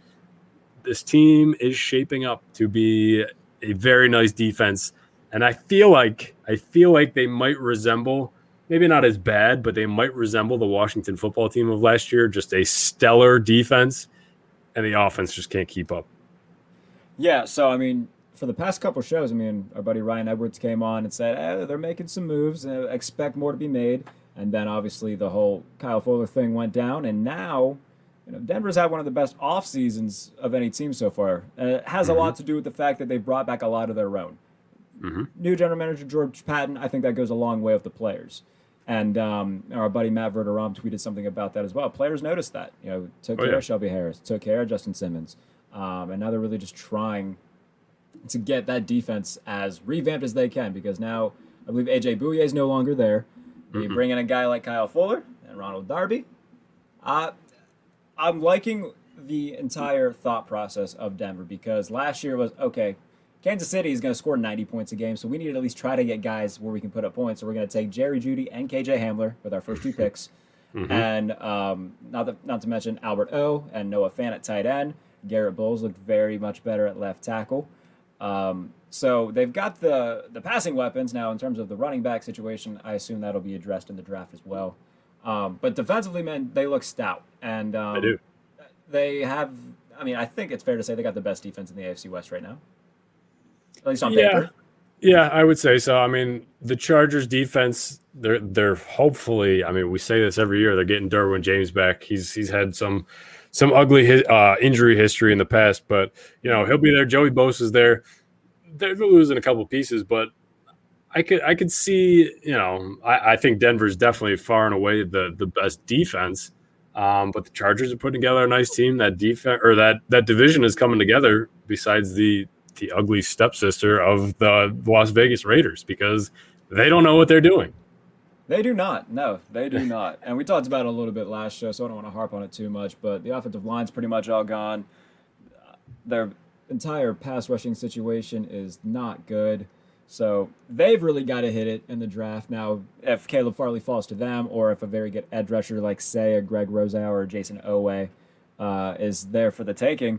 This team is shaping up to be a very nice defense, and I feel like I feel like they might resemble maybe not as bad, but they might resemble the Washington football team of last year, just a stellar defense, and the offense just can't keep up. Yeah, so I mean, for the past couple shows, I mean, our buddy Ryan Edwards came on and said eh, they're making some moves, and expect more to be made, and then obviously the whole Kyle Fuller thing went down, and now. You know, Denver's had one of the best off seasons of any team so far. Uh, it has a lot to do with the fact that they brought back a lot of their own. New general manager George Paton, I think that goes a long way with the players. And um, our buddy Matt Verderame tweeted something about that as well. Players noticed that. You know, took Oh, care yeah. of Shelby Harris, took care of Justin Simmons, um, and now they're really just trying to get that defense as revamped as they can because now I believe AJ Bouye is no longer there. You bring in a guy like Kyle Fuller and Ronald Darby. Uh, I'm liking the entire thought process of Denver because last year was okay. Kansas City is going to score 90 points a game, so we need to at least try to get guys where we can put up points. So we're going to take Jerry Jeudy and KJ Hamler with our first two picks, and um, not the, not to mention Albert O and Noah Fant at tight end. Garett Bolles looked very much better at left tackle. Um, so they've got the the passing weapons now. In terms of the running back situation, I assume that'll be addressed in the draft as well. Um, but defensively, man, they look stout, and um, I do. they have. I mean, I think it's fair to say they got the best defense in the AFC West right now, at least on Yeah. paper. Yeah, I would say so. I mean, the Chargers defense, they're they're hopefully, I mean, we say this every year, they're getting Derwin James back. He's he's had some some ugly uh, injury history in the past, but you know, he'll be there. Joey Bosa's there. They're losing a couple pieces, but I could I could see, you know, I, I think Denver's definitely far and away the the best defense. Um, but the Chargers are putting together a nice team. That defense or that that division is coming together. Besides the the ugly stepsister of the Las Vegas Raiders because they don't know what they're doing. They do not. No, they do not. And we talked about it a little bit last show, so I don't want to harp on it too much. But the offensive line's pretty much all gone. Their entire pass rushing situation is not good. So they've really got to hit it in the draft. Now, if Caleb Farley falls to them, or if a very good edge rusher like, say, a Greg Rousseau or Jayson Oweh uh, is there for the taking,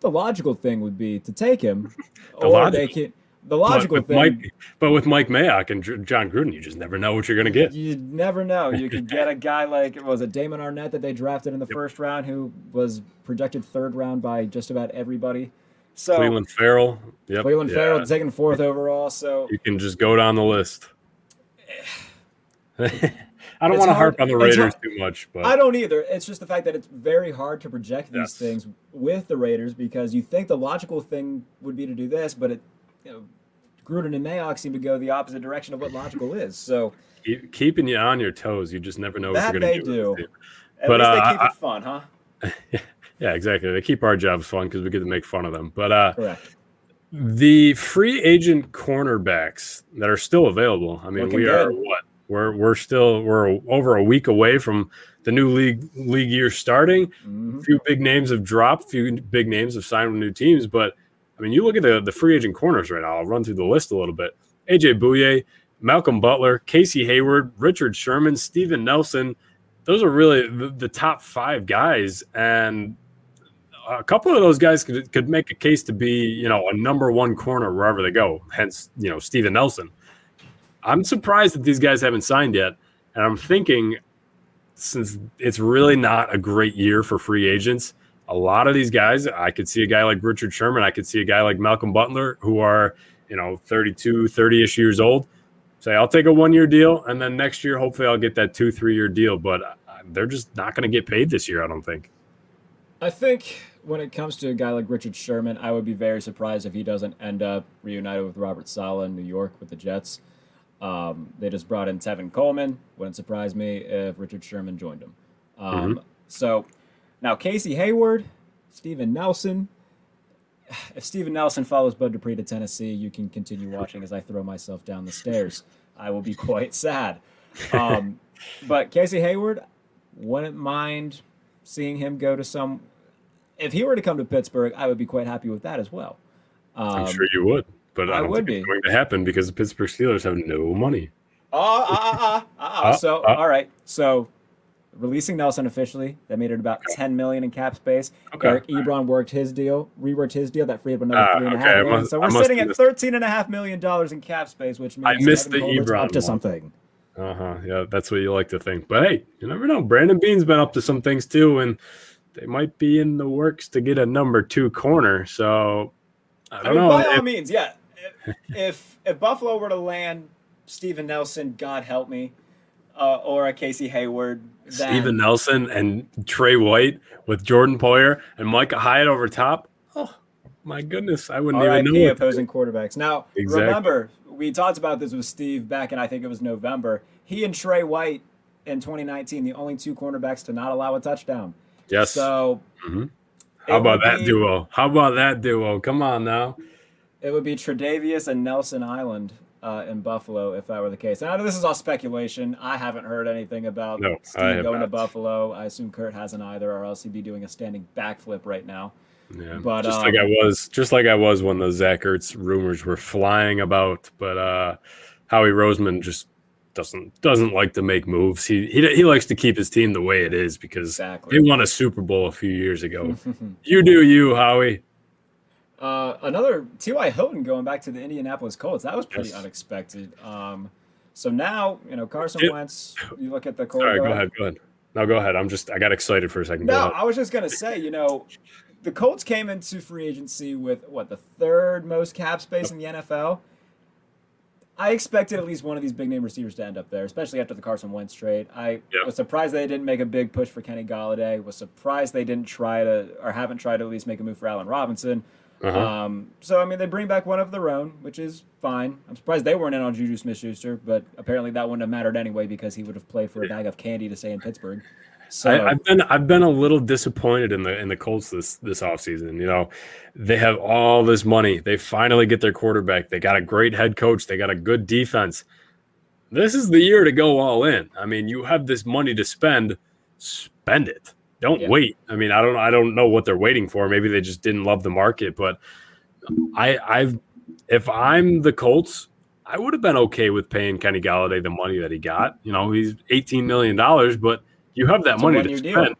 the logical thing would be to take him. The or they logical- can. The logical with thing. Mike, but with Mike Mayock and Dr- Jon Gruden, you just never know what you're going to get. You never know. You could get a guy like what was it Damon Arnette that they drafted in the first round, who was projected third round by just about everybody. So Clelin Ferrell, yep, Clelin yeah. Ferrell taken fourth overall. So You can just go down the list. I don't want to harp on the Raiders too much, but I don't either. It's just the fact that it's very hard to project these Yes. things with the Raiders because you think the logical thing would be to do this, but it, you know, Gruden and Mayock seem to go the opposite direction of what logical is. So keep, keeping you on your toes. You just never know what that you're they going to do. do. At But, least uh, they keep I- it fun, huh? Yeah, exactly. They keep our jobs fun because we get to make fun of them. But uh, Correct. the free agent cornerbacks that are still available. I mean, Looking we are what we're we're still we're over a week away from the new league league year starting. Mm-hmm. A few big names have dropped. A few big names have signed with new teams. But I mean, you look at the the free agent corners right now. I'll run through the list a little bit. AJ Bouye, Malcolm Butler, Casey Hayward, Richard Sherman, Steven Nelson. Those are really the, the top five guys, and a couple of those guys could, could make a case to be, you know, a number one corner wherever they go. Hence, you know, Steven Nelson. I'm surprised that these guys haven't signed yet. And I'm thinking, since it's really not a great year for free agents, a lot of these guys, I could see a guy like Richard Sherman, I could see a guy like Malcolm Butler, who are, you know, 32, 30 ish years old. Say, I'll take a one year deal. And then next year, hopefully, I'll get that two, three year deal. But uh, they're just not going to get paid this year, I don't think. I think when it comes to a guy like Richard Sherman, I would be very surprised if he doesn't end up reunited with Robert Saleh in New York with the Jets. Um, they just brought in Tevin Coleman. Wouldn't surprise me if Richard Sherman joined him. Um, Mhm. So now Casey Hayward, Steven Nelson. If Steven Nelson follows Bud Dupree to Tennessee, you can continue watching as I throw myself down the stairs. I will be quite sad. Um, but Casey Hayward, wouldn't mind seeing him go to some. If he were to come to Pittsburgh, I would be quite happy with that as well. Um, I'm sure you would. But I, I don't would think it's be. going to happen because the Pittsburgh Steelers have no money. Oh, ah, ah, ah, ah, ah. Uh, so uh. all right. So releasing Nelson officially, that made it about ten million in cap space. Okay. Eric Ebron worked his deal, reworked his deal, that freed up another Ah, three and a half okay. Million. so we're sitting at 13 and a half million dollars in cap space, which means I missed the Ebron up to one. something. Uh huh. Yeah, that's what you like to think. But hey, you never know. Brandon Beane's been up to some things too, and they might be in the works to get a number two corner. So I I don't mean, know. by all If- means, yeah. If, if if Buffalo were to land Steven Nelson, God help me, uh, or a Casey Hayward, then Steven Nelson and Trey White with Jordan Poyer and Micah Hyde over top. Oh my goodness, I wouldn't even know. Opposing quarterbacks. Now, Exactly. remember, we talked about this with Steve back in I think it was November. He and Trey White in 2019, the only two cornerbacks to not allow a touchdown. Yes. So Mhm. How about that be- duo? How about that duo? Come on now. It would be Tre'Davious and Nelson Island uh, in Buffalo if that were the case. Now, this is all speculation. I haven't heard anything about No, Steve going to. Buffalo. I assume Kurt hasn't either, or else he'd be doing a standing backflip right now. Yeah, But, just um, like I was, just like I was when the Zach Ertz rumors were flying about. But uh, Howie Roseman just doesn't doesn't like to make moves. He he he likes to keep his team the way it is because Exactly. they won a Super Bowl a few years ago. you do you, Howie. Uh, another T.Y. Hilton going back to the Indianapolis Colts. That was pretty Yes. unexpected. Um, so now, you know, Carson Yeah. Wentz, you look at the Colts. Sorry, go ahead, go ahead. No, go ahead. I'm just I got excited for a second. No. I was just going to say, you know, the Colts came into free agency with, what, the third most cap space in the NFL? I expected at least one of these big name receivers to end up there, especially after the Carson Wentz trade. I Yeah. was surprised they didn't make a big push for Kenny Golladay. Was surprised they didn't try to, or haven't tried to at least make a move for Allen Robinson. Uh-huh. Um, so I mean, they bring back one of their own, which is fine. I'm surprised they weren't in on Juju Smith-Schuster, but apparently that wouldn't have mattered anyway because he would have played for a bag of candy to stay in Pittsburgh. So I, I've been I've been a little disappointed in the in the Colts this this offseason. You know, they have all this money. They finally get their quarterback. They got a great head coach. They got a good defense. This is the year to go all in. I mean, you have this money to spend. Spend it. Don't Yeah. wait. I mean, I don't I don't know what they're waiting for. Maybe they just didn't love the market, but I I've if I'm the Colts, I would have been okay with paying Kenny Golladay the money that he got. You know, he's eighteen million dollars, but you have that It's money to one-year deal. spend.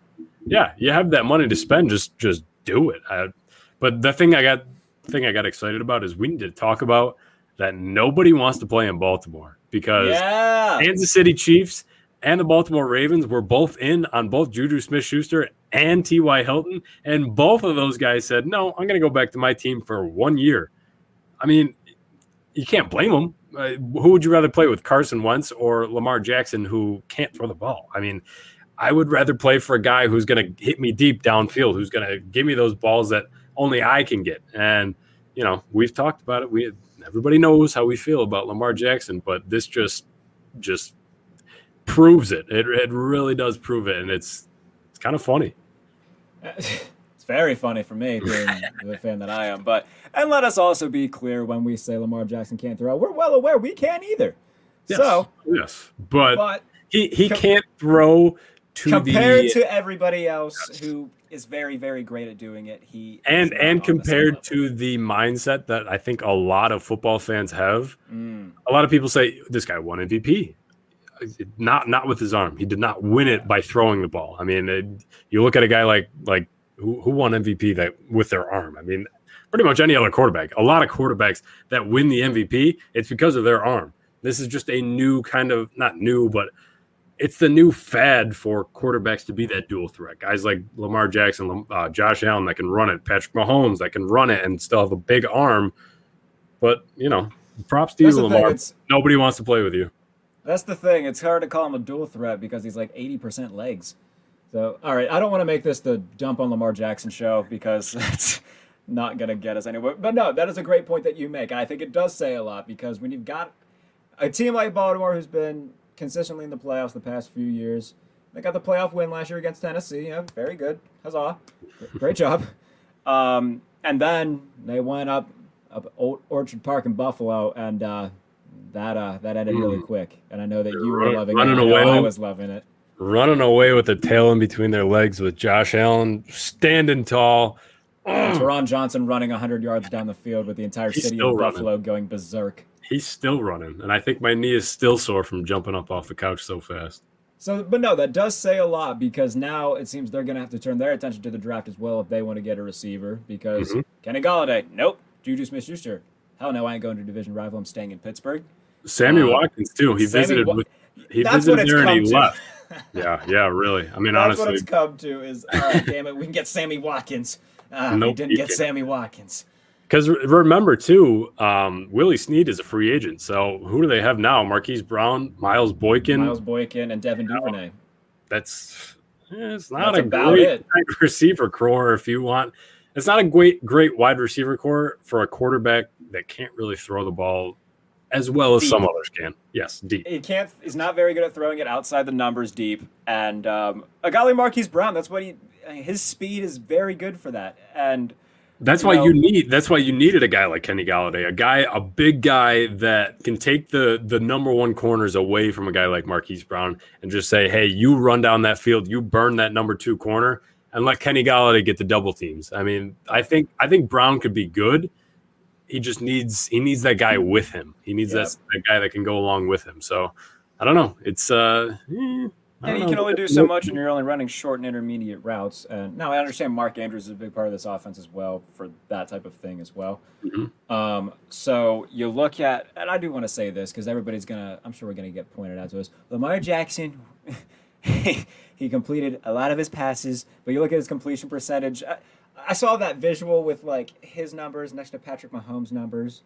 Yeah, you have that money to spend. Just just do it. I, but the thing I got thing I got excited about is we need to talk about that nobody wants to play in Baltimore because yeah, Kansas City Chiefs and the Baltimore Ravens were both in on both Juju Smith Schuster and T.Y. Hilton. And both of those guys said, no, I'm going to go back to my team for one year. I mean, you can't blame them. Uh, who would you rather play with, Carson Wentz or Lamar Jackson, who can't throw the ball? I mean, I would rather play for a guy who's going to hit me deep downfield, who's going to give me those balls that only I can get. And, you know, we've talked about it. We everybody knows how we feel about Lamar Jackson, but this just just proves it. It it really does prove it, and it's it's kind of funny. it's very funny for me being the fan that I am. But and let us also be clear when we say Lamar Jackson can't throw, we're well aware we can't either. So, yes, but, but he he can't throw to compared the to everybody else who is very very great at doing it, he and and compared to the mindset that I think a lot of football fans have. Mm. A lot of people say this guy won MVP. Not not with his arm. He did not win it by throwing the ball. I mean, it, you look at a guy like like who, who won MVP that with their arm. I mean, pretty much any other quarterback. A lot of quarterbacks that win the MVP, it's because of their arm. This is just a new kind of not new, but it's the new fad for quarterbacks to be that dual threat. Guys like Lamar Jackson, uh, Josh Allen that can run it, Patrick Mahomes that can run it and still have a big arm. But you know, props to That's you, the thing, Lamar. Nobody wants to play with you. That's the thing. It's hard to call him a dual threat because he's like 80% legs. So, all right, I don't want to make this the dump on Lamar Jackson show because that's not going to get us anywhere. But no, that is a great point that you make. And I think it does say a lot because when you've got a team like Baltimore who's been consistently in the playoffs the past few years, they got the playoff win last year against Tennessee. Yeah, very good. Huzzah. Great job. Um, and then they went up, up Orchard Park in Buffalo, and uh, that uh, that ended really quick. And I know that you were loving running it. I away. I was loving it. Running away with the tail in between their legs with Josh Allen standing tall. And Taron Johnson running 100 yards down the field with the entire He's city of running. Buffalo going berserk. He's still running, and I think my knee is still sore from jumping up off the couch so fast. So, but no, that does say a lot because now it seems they're going to have to turn their attention to the draft as well if they want to get a receiver. Because Mm-hmm. Kenny Golladay, nope. Juju Smith-Schuster, hell no, I ain't going to division rival. I'm staying in Pittsburgh. Sammy Uh, Watkins too. He Sammy visited Wa- with he That's what visited there and come he to. left. Yeah, yeah, really. I mean, That's what it's come to. Is all right, damn it, we can get Sammy Watkins. Ah, we didn't get can't. Sammy Watkins. Because remember too, um, Willie Snead is a free agent. So who do they have now? Marquise Brown, Miles Boykin. Miles Boykin and Devin Duvernay. That's eh, it's not That's a about great it. receiver corps if you want. It's not a great great wide receiver corps for a quarterback that can't really throw the ball as well as Deep. some others can. Yes, deep. he can't. He's not very good at throwing it outside the numbers deep. And um, a guy Marquise Brown, that's what he. His speed is very good for that. And That's You why know- you need. That's why you needed a guy like Kenny Golladay, a guy, a big guy that can take the the number one corners away from a guy like Marquise Brown and just say, "Hey, you run down that field, you burn that number two corner, and let Kenny Golladay get the double teams." I mean, I think I think Brown could be good. He just needs he needs that guy with him. He needs Yeah. that, that guy that can go along with him. So I don't know. It's uh. eh, and you know. can only do so much when you're only running short and intermediate routes. And now I understand Mark Andrews is a big part of this offense as well for that type of thing as well. Mm-hmm. Um, so you look at, and I do want to say this because everybody's gonna, I'm sure we're gonna get pointed out to us. Lamar Jackson, he completed a lot of his passes, but you look at his completion percentage. I, I saw that visual with like his numbers next to Patrick Mahomes' numbers,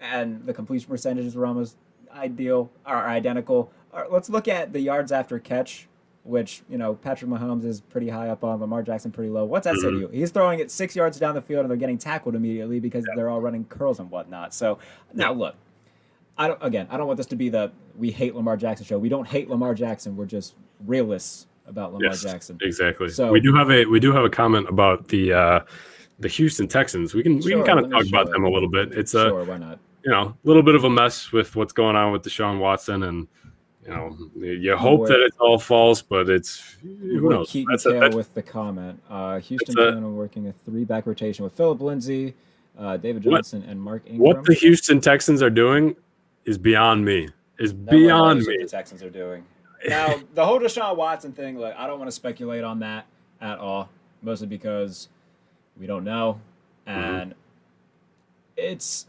and the completion percentages were almost ideal or identical. All right, let's look at the yards after catch, which you know Patrick Mahomes is pretty high up on, Lamar Jackson pretty low. What's that say to you? He's throwing it six yards down the field, and they're getting tackled immediately because they're all running curls and whatnot. So now look, I don't again, I don't want this to be the we hate Lamar Jackson show. We don't hate Lamar Jackson. We're just realists about Lamar Yes, Jackson. exactly. So- we do have a we do have a comment about the uh, the Houston Texans. We can we can kind of talk about it. them a little bit. It's a Sure, why not? you know a little bit of a mess with what's going on with Deshaun Watson, and you know you hope that it's all false, but it's who knows. Keaton That's a, Tail that's, with the comment. Uh, Houston a- working a three back rotation with Phillip Lindsay, uh, David What- Johnson, and Mark Ingram. what the Houston Texans are doing is beyond me. Is No beyond what me. the Texans are doing. Now, the whole Deshaun Watson thing, like, I don't want to speculate on that at all, mostly because we don't know. Mm-hmm. And it's.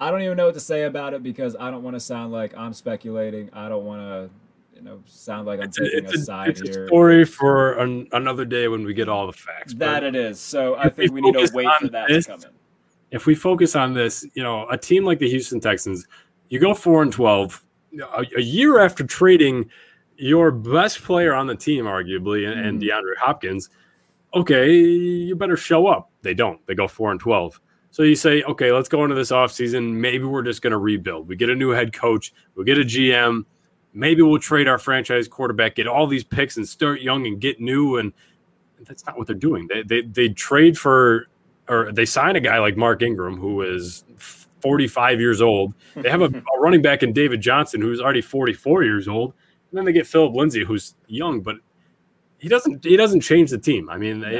I don't even know what to say about it because I don't want to sound like I'm speculating. I don't want to, you know, sound like I'm It's a, taking it's a a, side it's a here. story for an, another day when we get all the facts. That it is. So I we think we need to wait for that this- to come in. if we focus on this, you know, a team like the Houston Texans, you go four and twelve, a, a year after trading your best player on the team, arguably, and, and mm-hmm. DeAndre Hopkins. Okay, you better show up. They don't. They go four and twelve. So you say, okay, let's go into this offseason. Maybe we're just going to rebuild. We get a new head coach. We'll get a GM. Maybe we'll trade our franchise quarterback, get all these picks, and start young and get new. And that's not what they're doing. They they, they trade for or they sign a guy like Mark Ingram, who is 45 years old. They have a, a running back in David Johnson, who's already 44 years old. And then they get Phillip Lindsay, who's young, but he doesn't he doesn't change the team. I mean, it-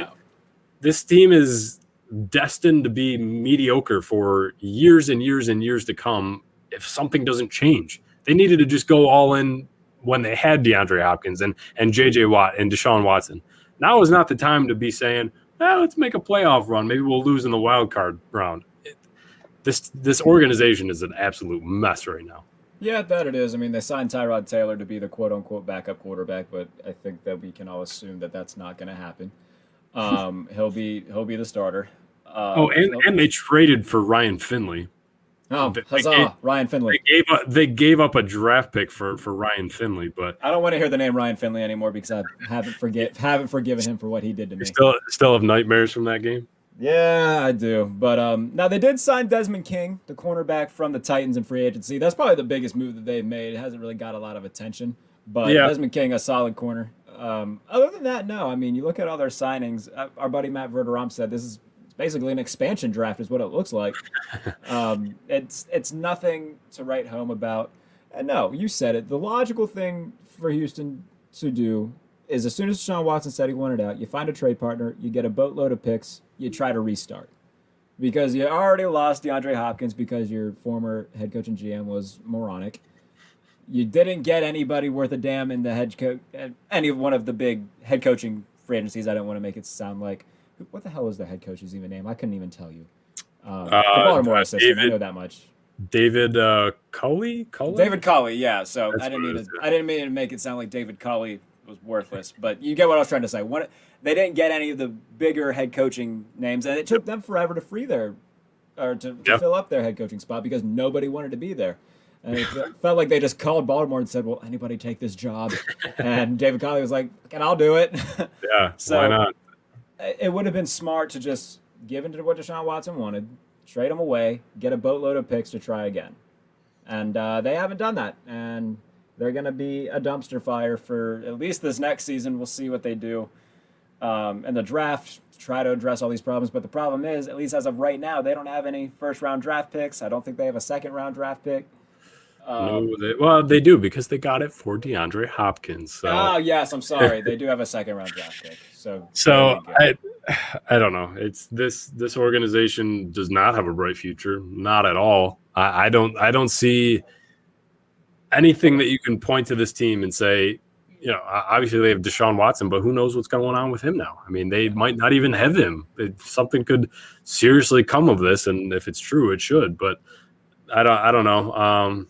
this team is destined to be mediocre for years and years and years to come if something doesn't change. They needed to just go all in when they had DeAndre Hopkins and and JJ Watt and Deshaun Watson. Now is not the time to be saying, "Ah, let's make a playoff run. Maybe we'll lose in the wild card round. It- this this organization is an absolute mess right now. Yeah, that it is. I mean, they signed Tyrod Taylor to be the quote unquote backup quarterback, but I think that we can all assume that that's not going to happen. Um, he'll be he'll be the starter. Uh, Oh, and, and they traded for Ryan Finley. oh, they- huzzah, they- Ryan They gave up, they gave up a draft pick for for Ryan Finley, but I don't want to hear the name Ryan Finley anymore because I haven't forget haven't forgiven him for what he did to me. still still have nightmares from that game. Yeah, I do. But um, now they did sign Desmond King, the cornerback from the Titans in free agency. That's probably the biggest move that they've made. It hasn't really got a lot of attention, but Yeah. Desmond King, a solid corner. Um, other than that, no. I mean, you look at all their signings. Uh, our buddy Matt Verderame said this is basically an expansion draft, is what it looks like. um, it's it's nothing to write home about. And no, you said it. The logical thing for Houston to do is as soon as Sean Watson said he wanted out, you find a trade partner, you get a boatload of picks, you try to restart. Because you already lost DeAndre Hopkins because your former head coach and GM was moronic. You didn't get anybody worth a damn in the head coach, any of one of the big head coaching free agencies. I don't want to make it sound like what the hell is the head coach's even name? I couldn't even tell you. Um, the Uh, Baltimore uh, assistant, I know that much. David uh, Culley, Culley, David Culley, yeah. So That's I didn't mean to. I didn't mean to make it sound like David Culley was worthless, but you get what I was trying to say. One, they didn't get any of the bigger head coaching names, and it took them forever to free their or to, to Yep. fill up their head coaching spot because nobody wanted to be there. And it felt like they just called Baltimore and said, "Well, anybody take this job?" And David Culley was like, "And I'll do it." Yeah, So- why not? It would have been smart to just give into what Deshaun Watson wanted, trade him away, get a boatload of picks to try again. And uh, they haven't done that. And they're going to be a dumpster fire for at least this next season. We'll see what they do um, in the draft, try to address all these problems. But the problem is, at least as of right now, they don't have any first round draft picks. I don't think they have a second round draft pick. Um, no, they, well, they do because they got it for DeAndre Hopkins. So, Oh, yes, I'm sorry. they do have a second round draft pick. So, so there you go. I, I don't know. It's this this organization does not have a bright future, not at all. I, I don't I don't see anything that you can point to this team and say, you know, obviously they have Deshaun Watson, but who knows what's going on with him now? I mean, they might not even have him. It, something could seriously come of this, and if it's true, it should. But I don't I don't know. Um,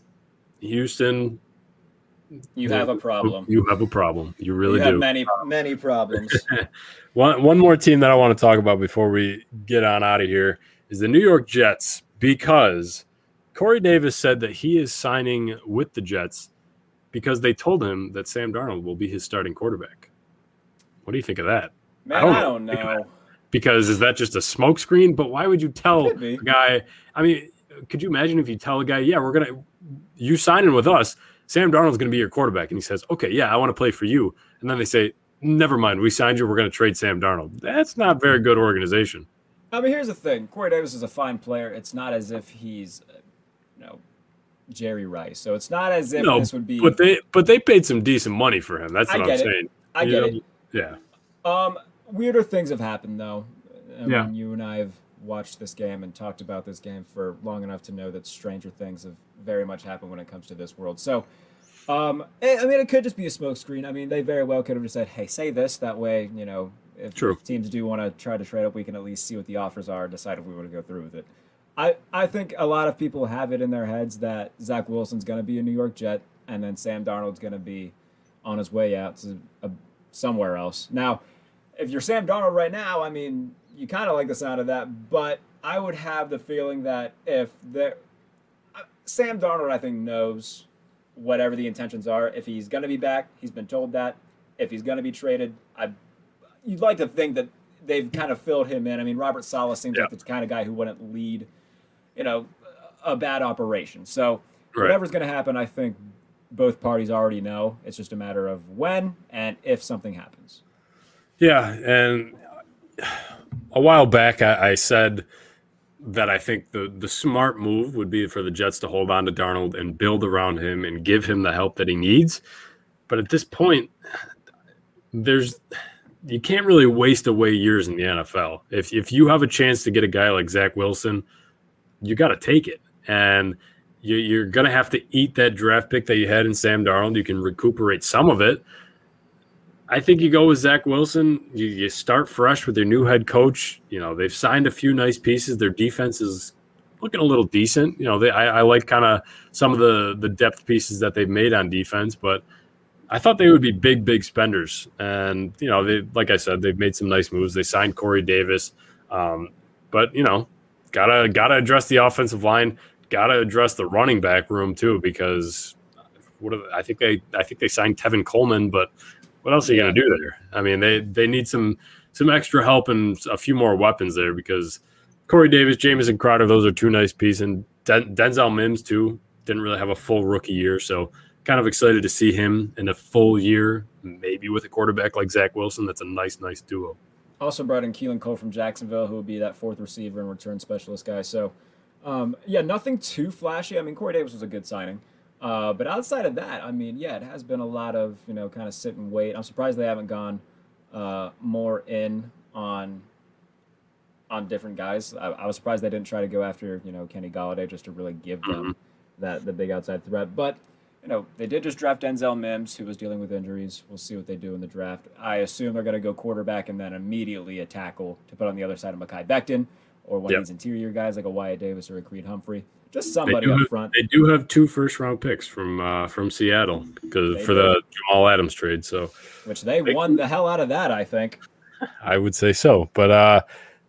Houston, you have a problem. You have a problem. You really you have do. many, many problems. One one more team that I want to talk about before we get on out of here is the New York Jets because Corey Davis said that he is signing with the Jets because they told him that Sam Darnold will be his starting quarterback. What do you think of that? Man, don't I don't know. Because is that just a smokescreen? But why would you tell a guy? I mean, could you imagine if you tell a guy, "Yeah, we're gonna you signing with us, Sam Darnold's gonna be your quarterback," and he says, "Okay, yeah, I want to play for you," and then they say, "Never mind, we signed you. We're gonna trade Sam Darnold." That's not very good organization. I mean, here's the thing: Corey Davis is a fine player. It's not as if he's, uh, you know, Jerry Rice. So it's not as if no, this would be. but they but they paid some decent money for him. That's I what I'm it. saying. I You get know? it. Yeah, Um, weirder things have happened though. I Yeah. mean, you and I have watched this game and talked about this game for long enough to know that stranger things have very much happened when it comes to this world. So, um, I I mean, it could just be a smokescreen. I mean, they very well could have just said, "Hey, say this." That way, you know, if, True. if teams do want to try to trade up, we can at least see what the offers are, and decide if we want to go through with it. I, I think a lot of people have it in their heads that Zach Wilson's going to be a New York Jet, and then Sam Darnold's going to be on his way out to a, somewhere else. Now, if you're Sam Darnold right now, I mean, you kind of like the sound of that, but I would have the feeling that if there, uh, Sam Darnold, I think knows whatever the intentions are. If he's going to be back, he's been told that. If he's going to be traded, I, you'd like to think that they've kind of filled him in. I mean, Robert Saleh seems Yeah. like the kind of guy who wouldn't lead, you know, a bad operation. So Right. whatever's going to happen, I think both parties already know. It's just a matter of when and if something happens. yeah. And a while back, I, I said that I think the the smart move would be for the Jets to hold on to Darnold and build around him and give him the help that he needs. But at this point, there's you can't really waste away years in the NFL. If if you have a chance to get a guy like Zach Wilson, you got to take it, and you, you're going to have to eat that draft pick that you had in Sam Darnold. You can recuperate some of it. I think you go with Zach Wilson. You, you start fresh with your new head coach. You know they've signed a few nice pieces. Their defense is looking a little decent. You know, they I, I like kind of some of the the depth pieces that they've made on defense, but I thought they would be big, big spenders. And you know, they like I said, they've made some nice moves. They signed Corey Davis, um, but you know, gotta gotta address the offensive line. Gotta address the running back room too, because what are, I think they I think they signed Tevin Coleman, but what else are you gonna do there? I mean, they they need some some extra help and a few more weapons there because Corey Davis, Jamison Crowder, those are two nice pieces, and Den- Denzel Mims too didn't really have a full rookie year, so kind of excited to see him in a full year, maybe with a quarterback like Zach Wilson. That's a nice, nice duo. Also brought in Keelan Cole from Jacksonville, who will be that fourth receiver and return specialist guy. So, um, yeah, nothing too flashy. I mean, Corey Davis was a good signing. Uh, but outside of that, I mean, yeah, it has been a lot of, you know, kind of sit and wait. I'm surprised they haven't gone uh, more in on on different guys. I, I was surprised they didn't try to go after, you know, Kenny Golladay just to really give them that the big outside threat. But you know, they did just draft Denzel Mims, who was dealing with injuries. We'll see what they do in the draft. I assume they're going to go quarterback and then immediately a tackle to put on the other side of Mekhi Becton or one Yep. of these interior guys like a Wyatt Davis or a Creed Humphrey. Just somebody up have, front. they do have two first round picks from uh, from Seattle because They for the Jamal Adams trade. So which they won the hell out of that, I think. I would say so. But uh,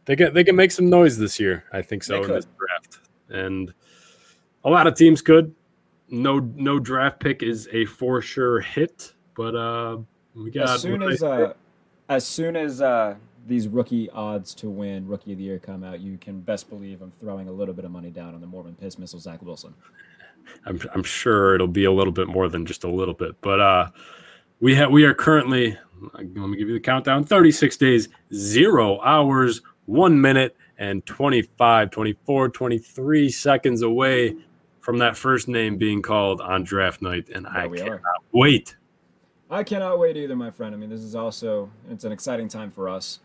they can they can make some noise this year. I think so They in could. this draft, and a lot of teams could. No no draft pick is a for sure hit, but uh, we got As soon as uh, as soon as uh, these rookie odds to win rookie of the year come out, you can best believe I'm throwing a little bit of money down on the Mormon Piss Missile Zach Wilson. I'm I'm sure it'll be a little bit more than just a little bit, but uh, we have we are currently. Let me give you the countdown: 36 days, zero hours, one minute, and 25, 24, 23 seconds away from that first name being called on draft night, and I There we cannot are. wait. I cannot wait either, my friend. I mean, this is also it's an exciting time for us.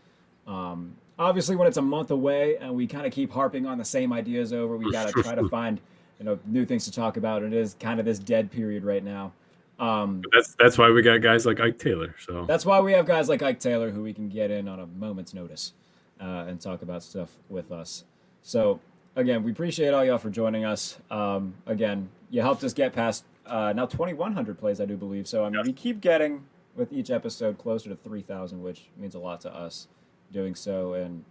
Um, obviously, when it's a month away and we kind of keep harping on the same ideas over, we got to try to find you know new things to talk about. It is kind of this dead period right now. Um, That's that's why we got guys like Ike Taylor. So that's why we have guys like Ike Taylor who we can get in on a moment's notice uh, and talk about stuff with us. So again, we appreciate all y'all for joining us. Um, again, you helped us get past uh, now 2,100 plays, I do believe. So I mean, we keep getting with each episode closer to 3,000, which means a lot to us doing so. And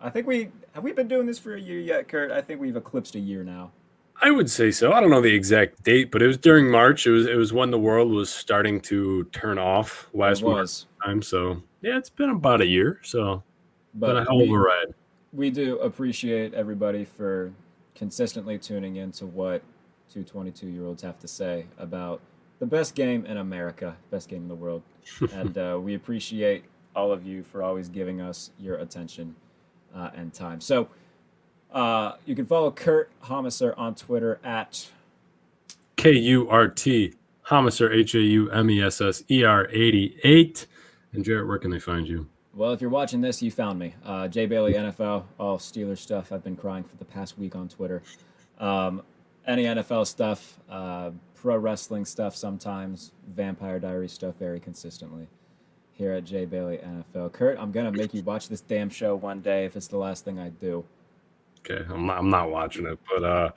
I think we have we been doing this for a year yet, Kurt. I think we've eclipsed a year now. I would say so. I don't know the exact date, but it was during March. It was it was when the world was starting to turn off last March time. So yeah, it's been about a year. So been a but hell of a we, ride. we do appreciate everybody for consistently tuning in to what two 22 year olds have to say about the best game in America, best game in the world. and uh, we appreciate all of you for always giving us your attention uh, and time. So uh, you can follow Kurt Haumesser on Twitter at K U R T Haumesser H A U M E S S E R eighty eight. And Jarrett, where can they find you? Well, if you're watching this, you found me. Uh, Jay Bailey, NFL, all Steelers stuff. I've been crying for the past week on Twitter. Um, any NFL stuff, uh, pro wrestling stuff sometimes, Vampire Diary stuff very consistently here at Jay Bailey NFL. Kurt, I'm going to make you watch this damn show one day if it's the last thing I do. Okay, I'm not, I'm not watching it, but uh,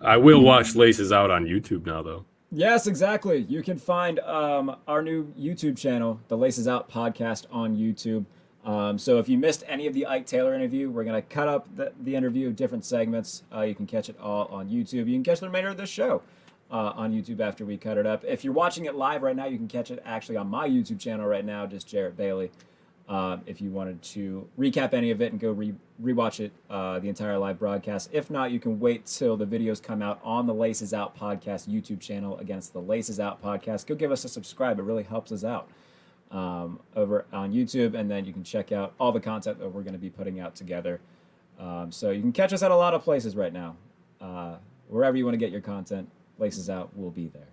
I will watch Laces Out on YouTube now, though. Yes, exactly. You can find um, our new YouTube channel, the Laces Out podcast, on YouTube. Um, so if you missed any of the Ike Taylor interview, we're going to cut up the, the interview, different segments. Uh, you can catch it all on YouTube. You can catch the remainder of this show uh, on YouTube after we cut it up. If you're watching it live right now, you can catch it actually on my YouTube channel right now, just Jarrett Bailey. Um, if you wanted to recap any of it and go re- rewatch it, uh, the entire live broadcast. If not, you can wait till the videos come out on the Laces Out podcast YouTube channel against the Laces Out podcast. Go give us a subscribe; it really helps us out um, over on YouTube, and then you can check out all the content that we're going to be putting out together. Um, so you can catch us at a lot of places right now. Uh, wherever you want to get your content, Laces Out will be there.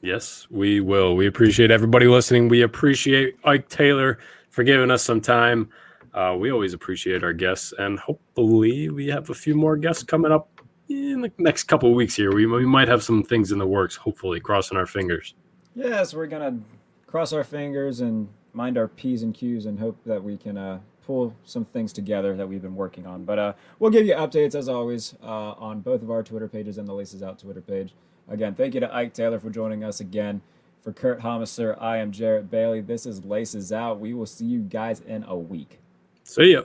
Yes, we will. We appreciate everybody listening. We appreciate Ike Taylor for giving us some time. Uh, we always appreciate our guests, and hopefully, we have a few more guests coming up in the next couple of weeks here. We, we might have some things in the works, hopefully, crossing our fingers. Yes, we're gonna cross our fingers and mind our p's and q's and hope that we can uh, pull some things together that we've been working on. But uh, we'll give you updates as always uh, on both of our Twitter pages and the Laces Out Twitter page. Again, thank you to Ike Taylor for joining us again. For Kurt Haumesser, I am Jarrett Bailey. This is Laces Out. We will see you guys in a week. See ya.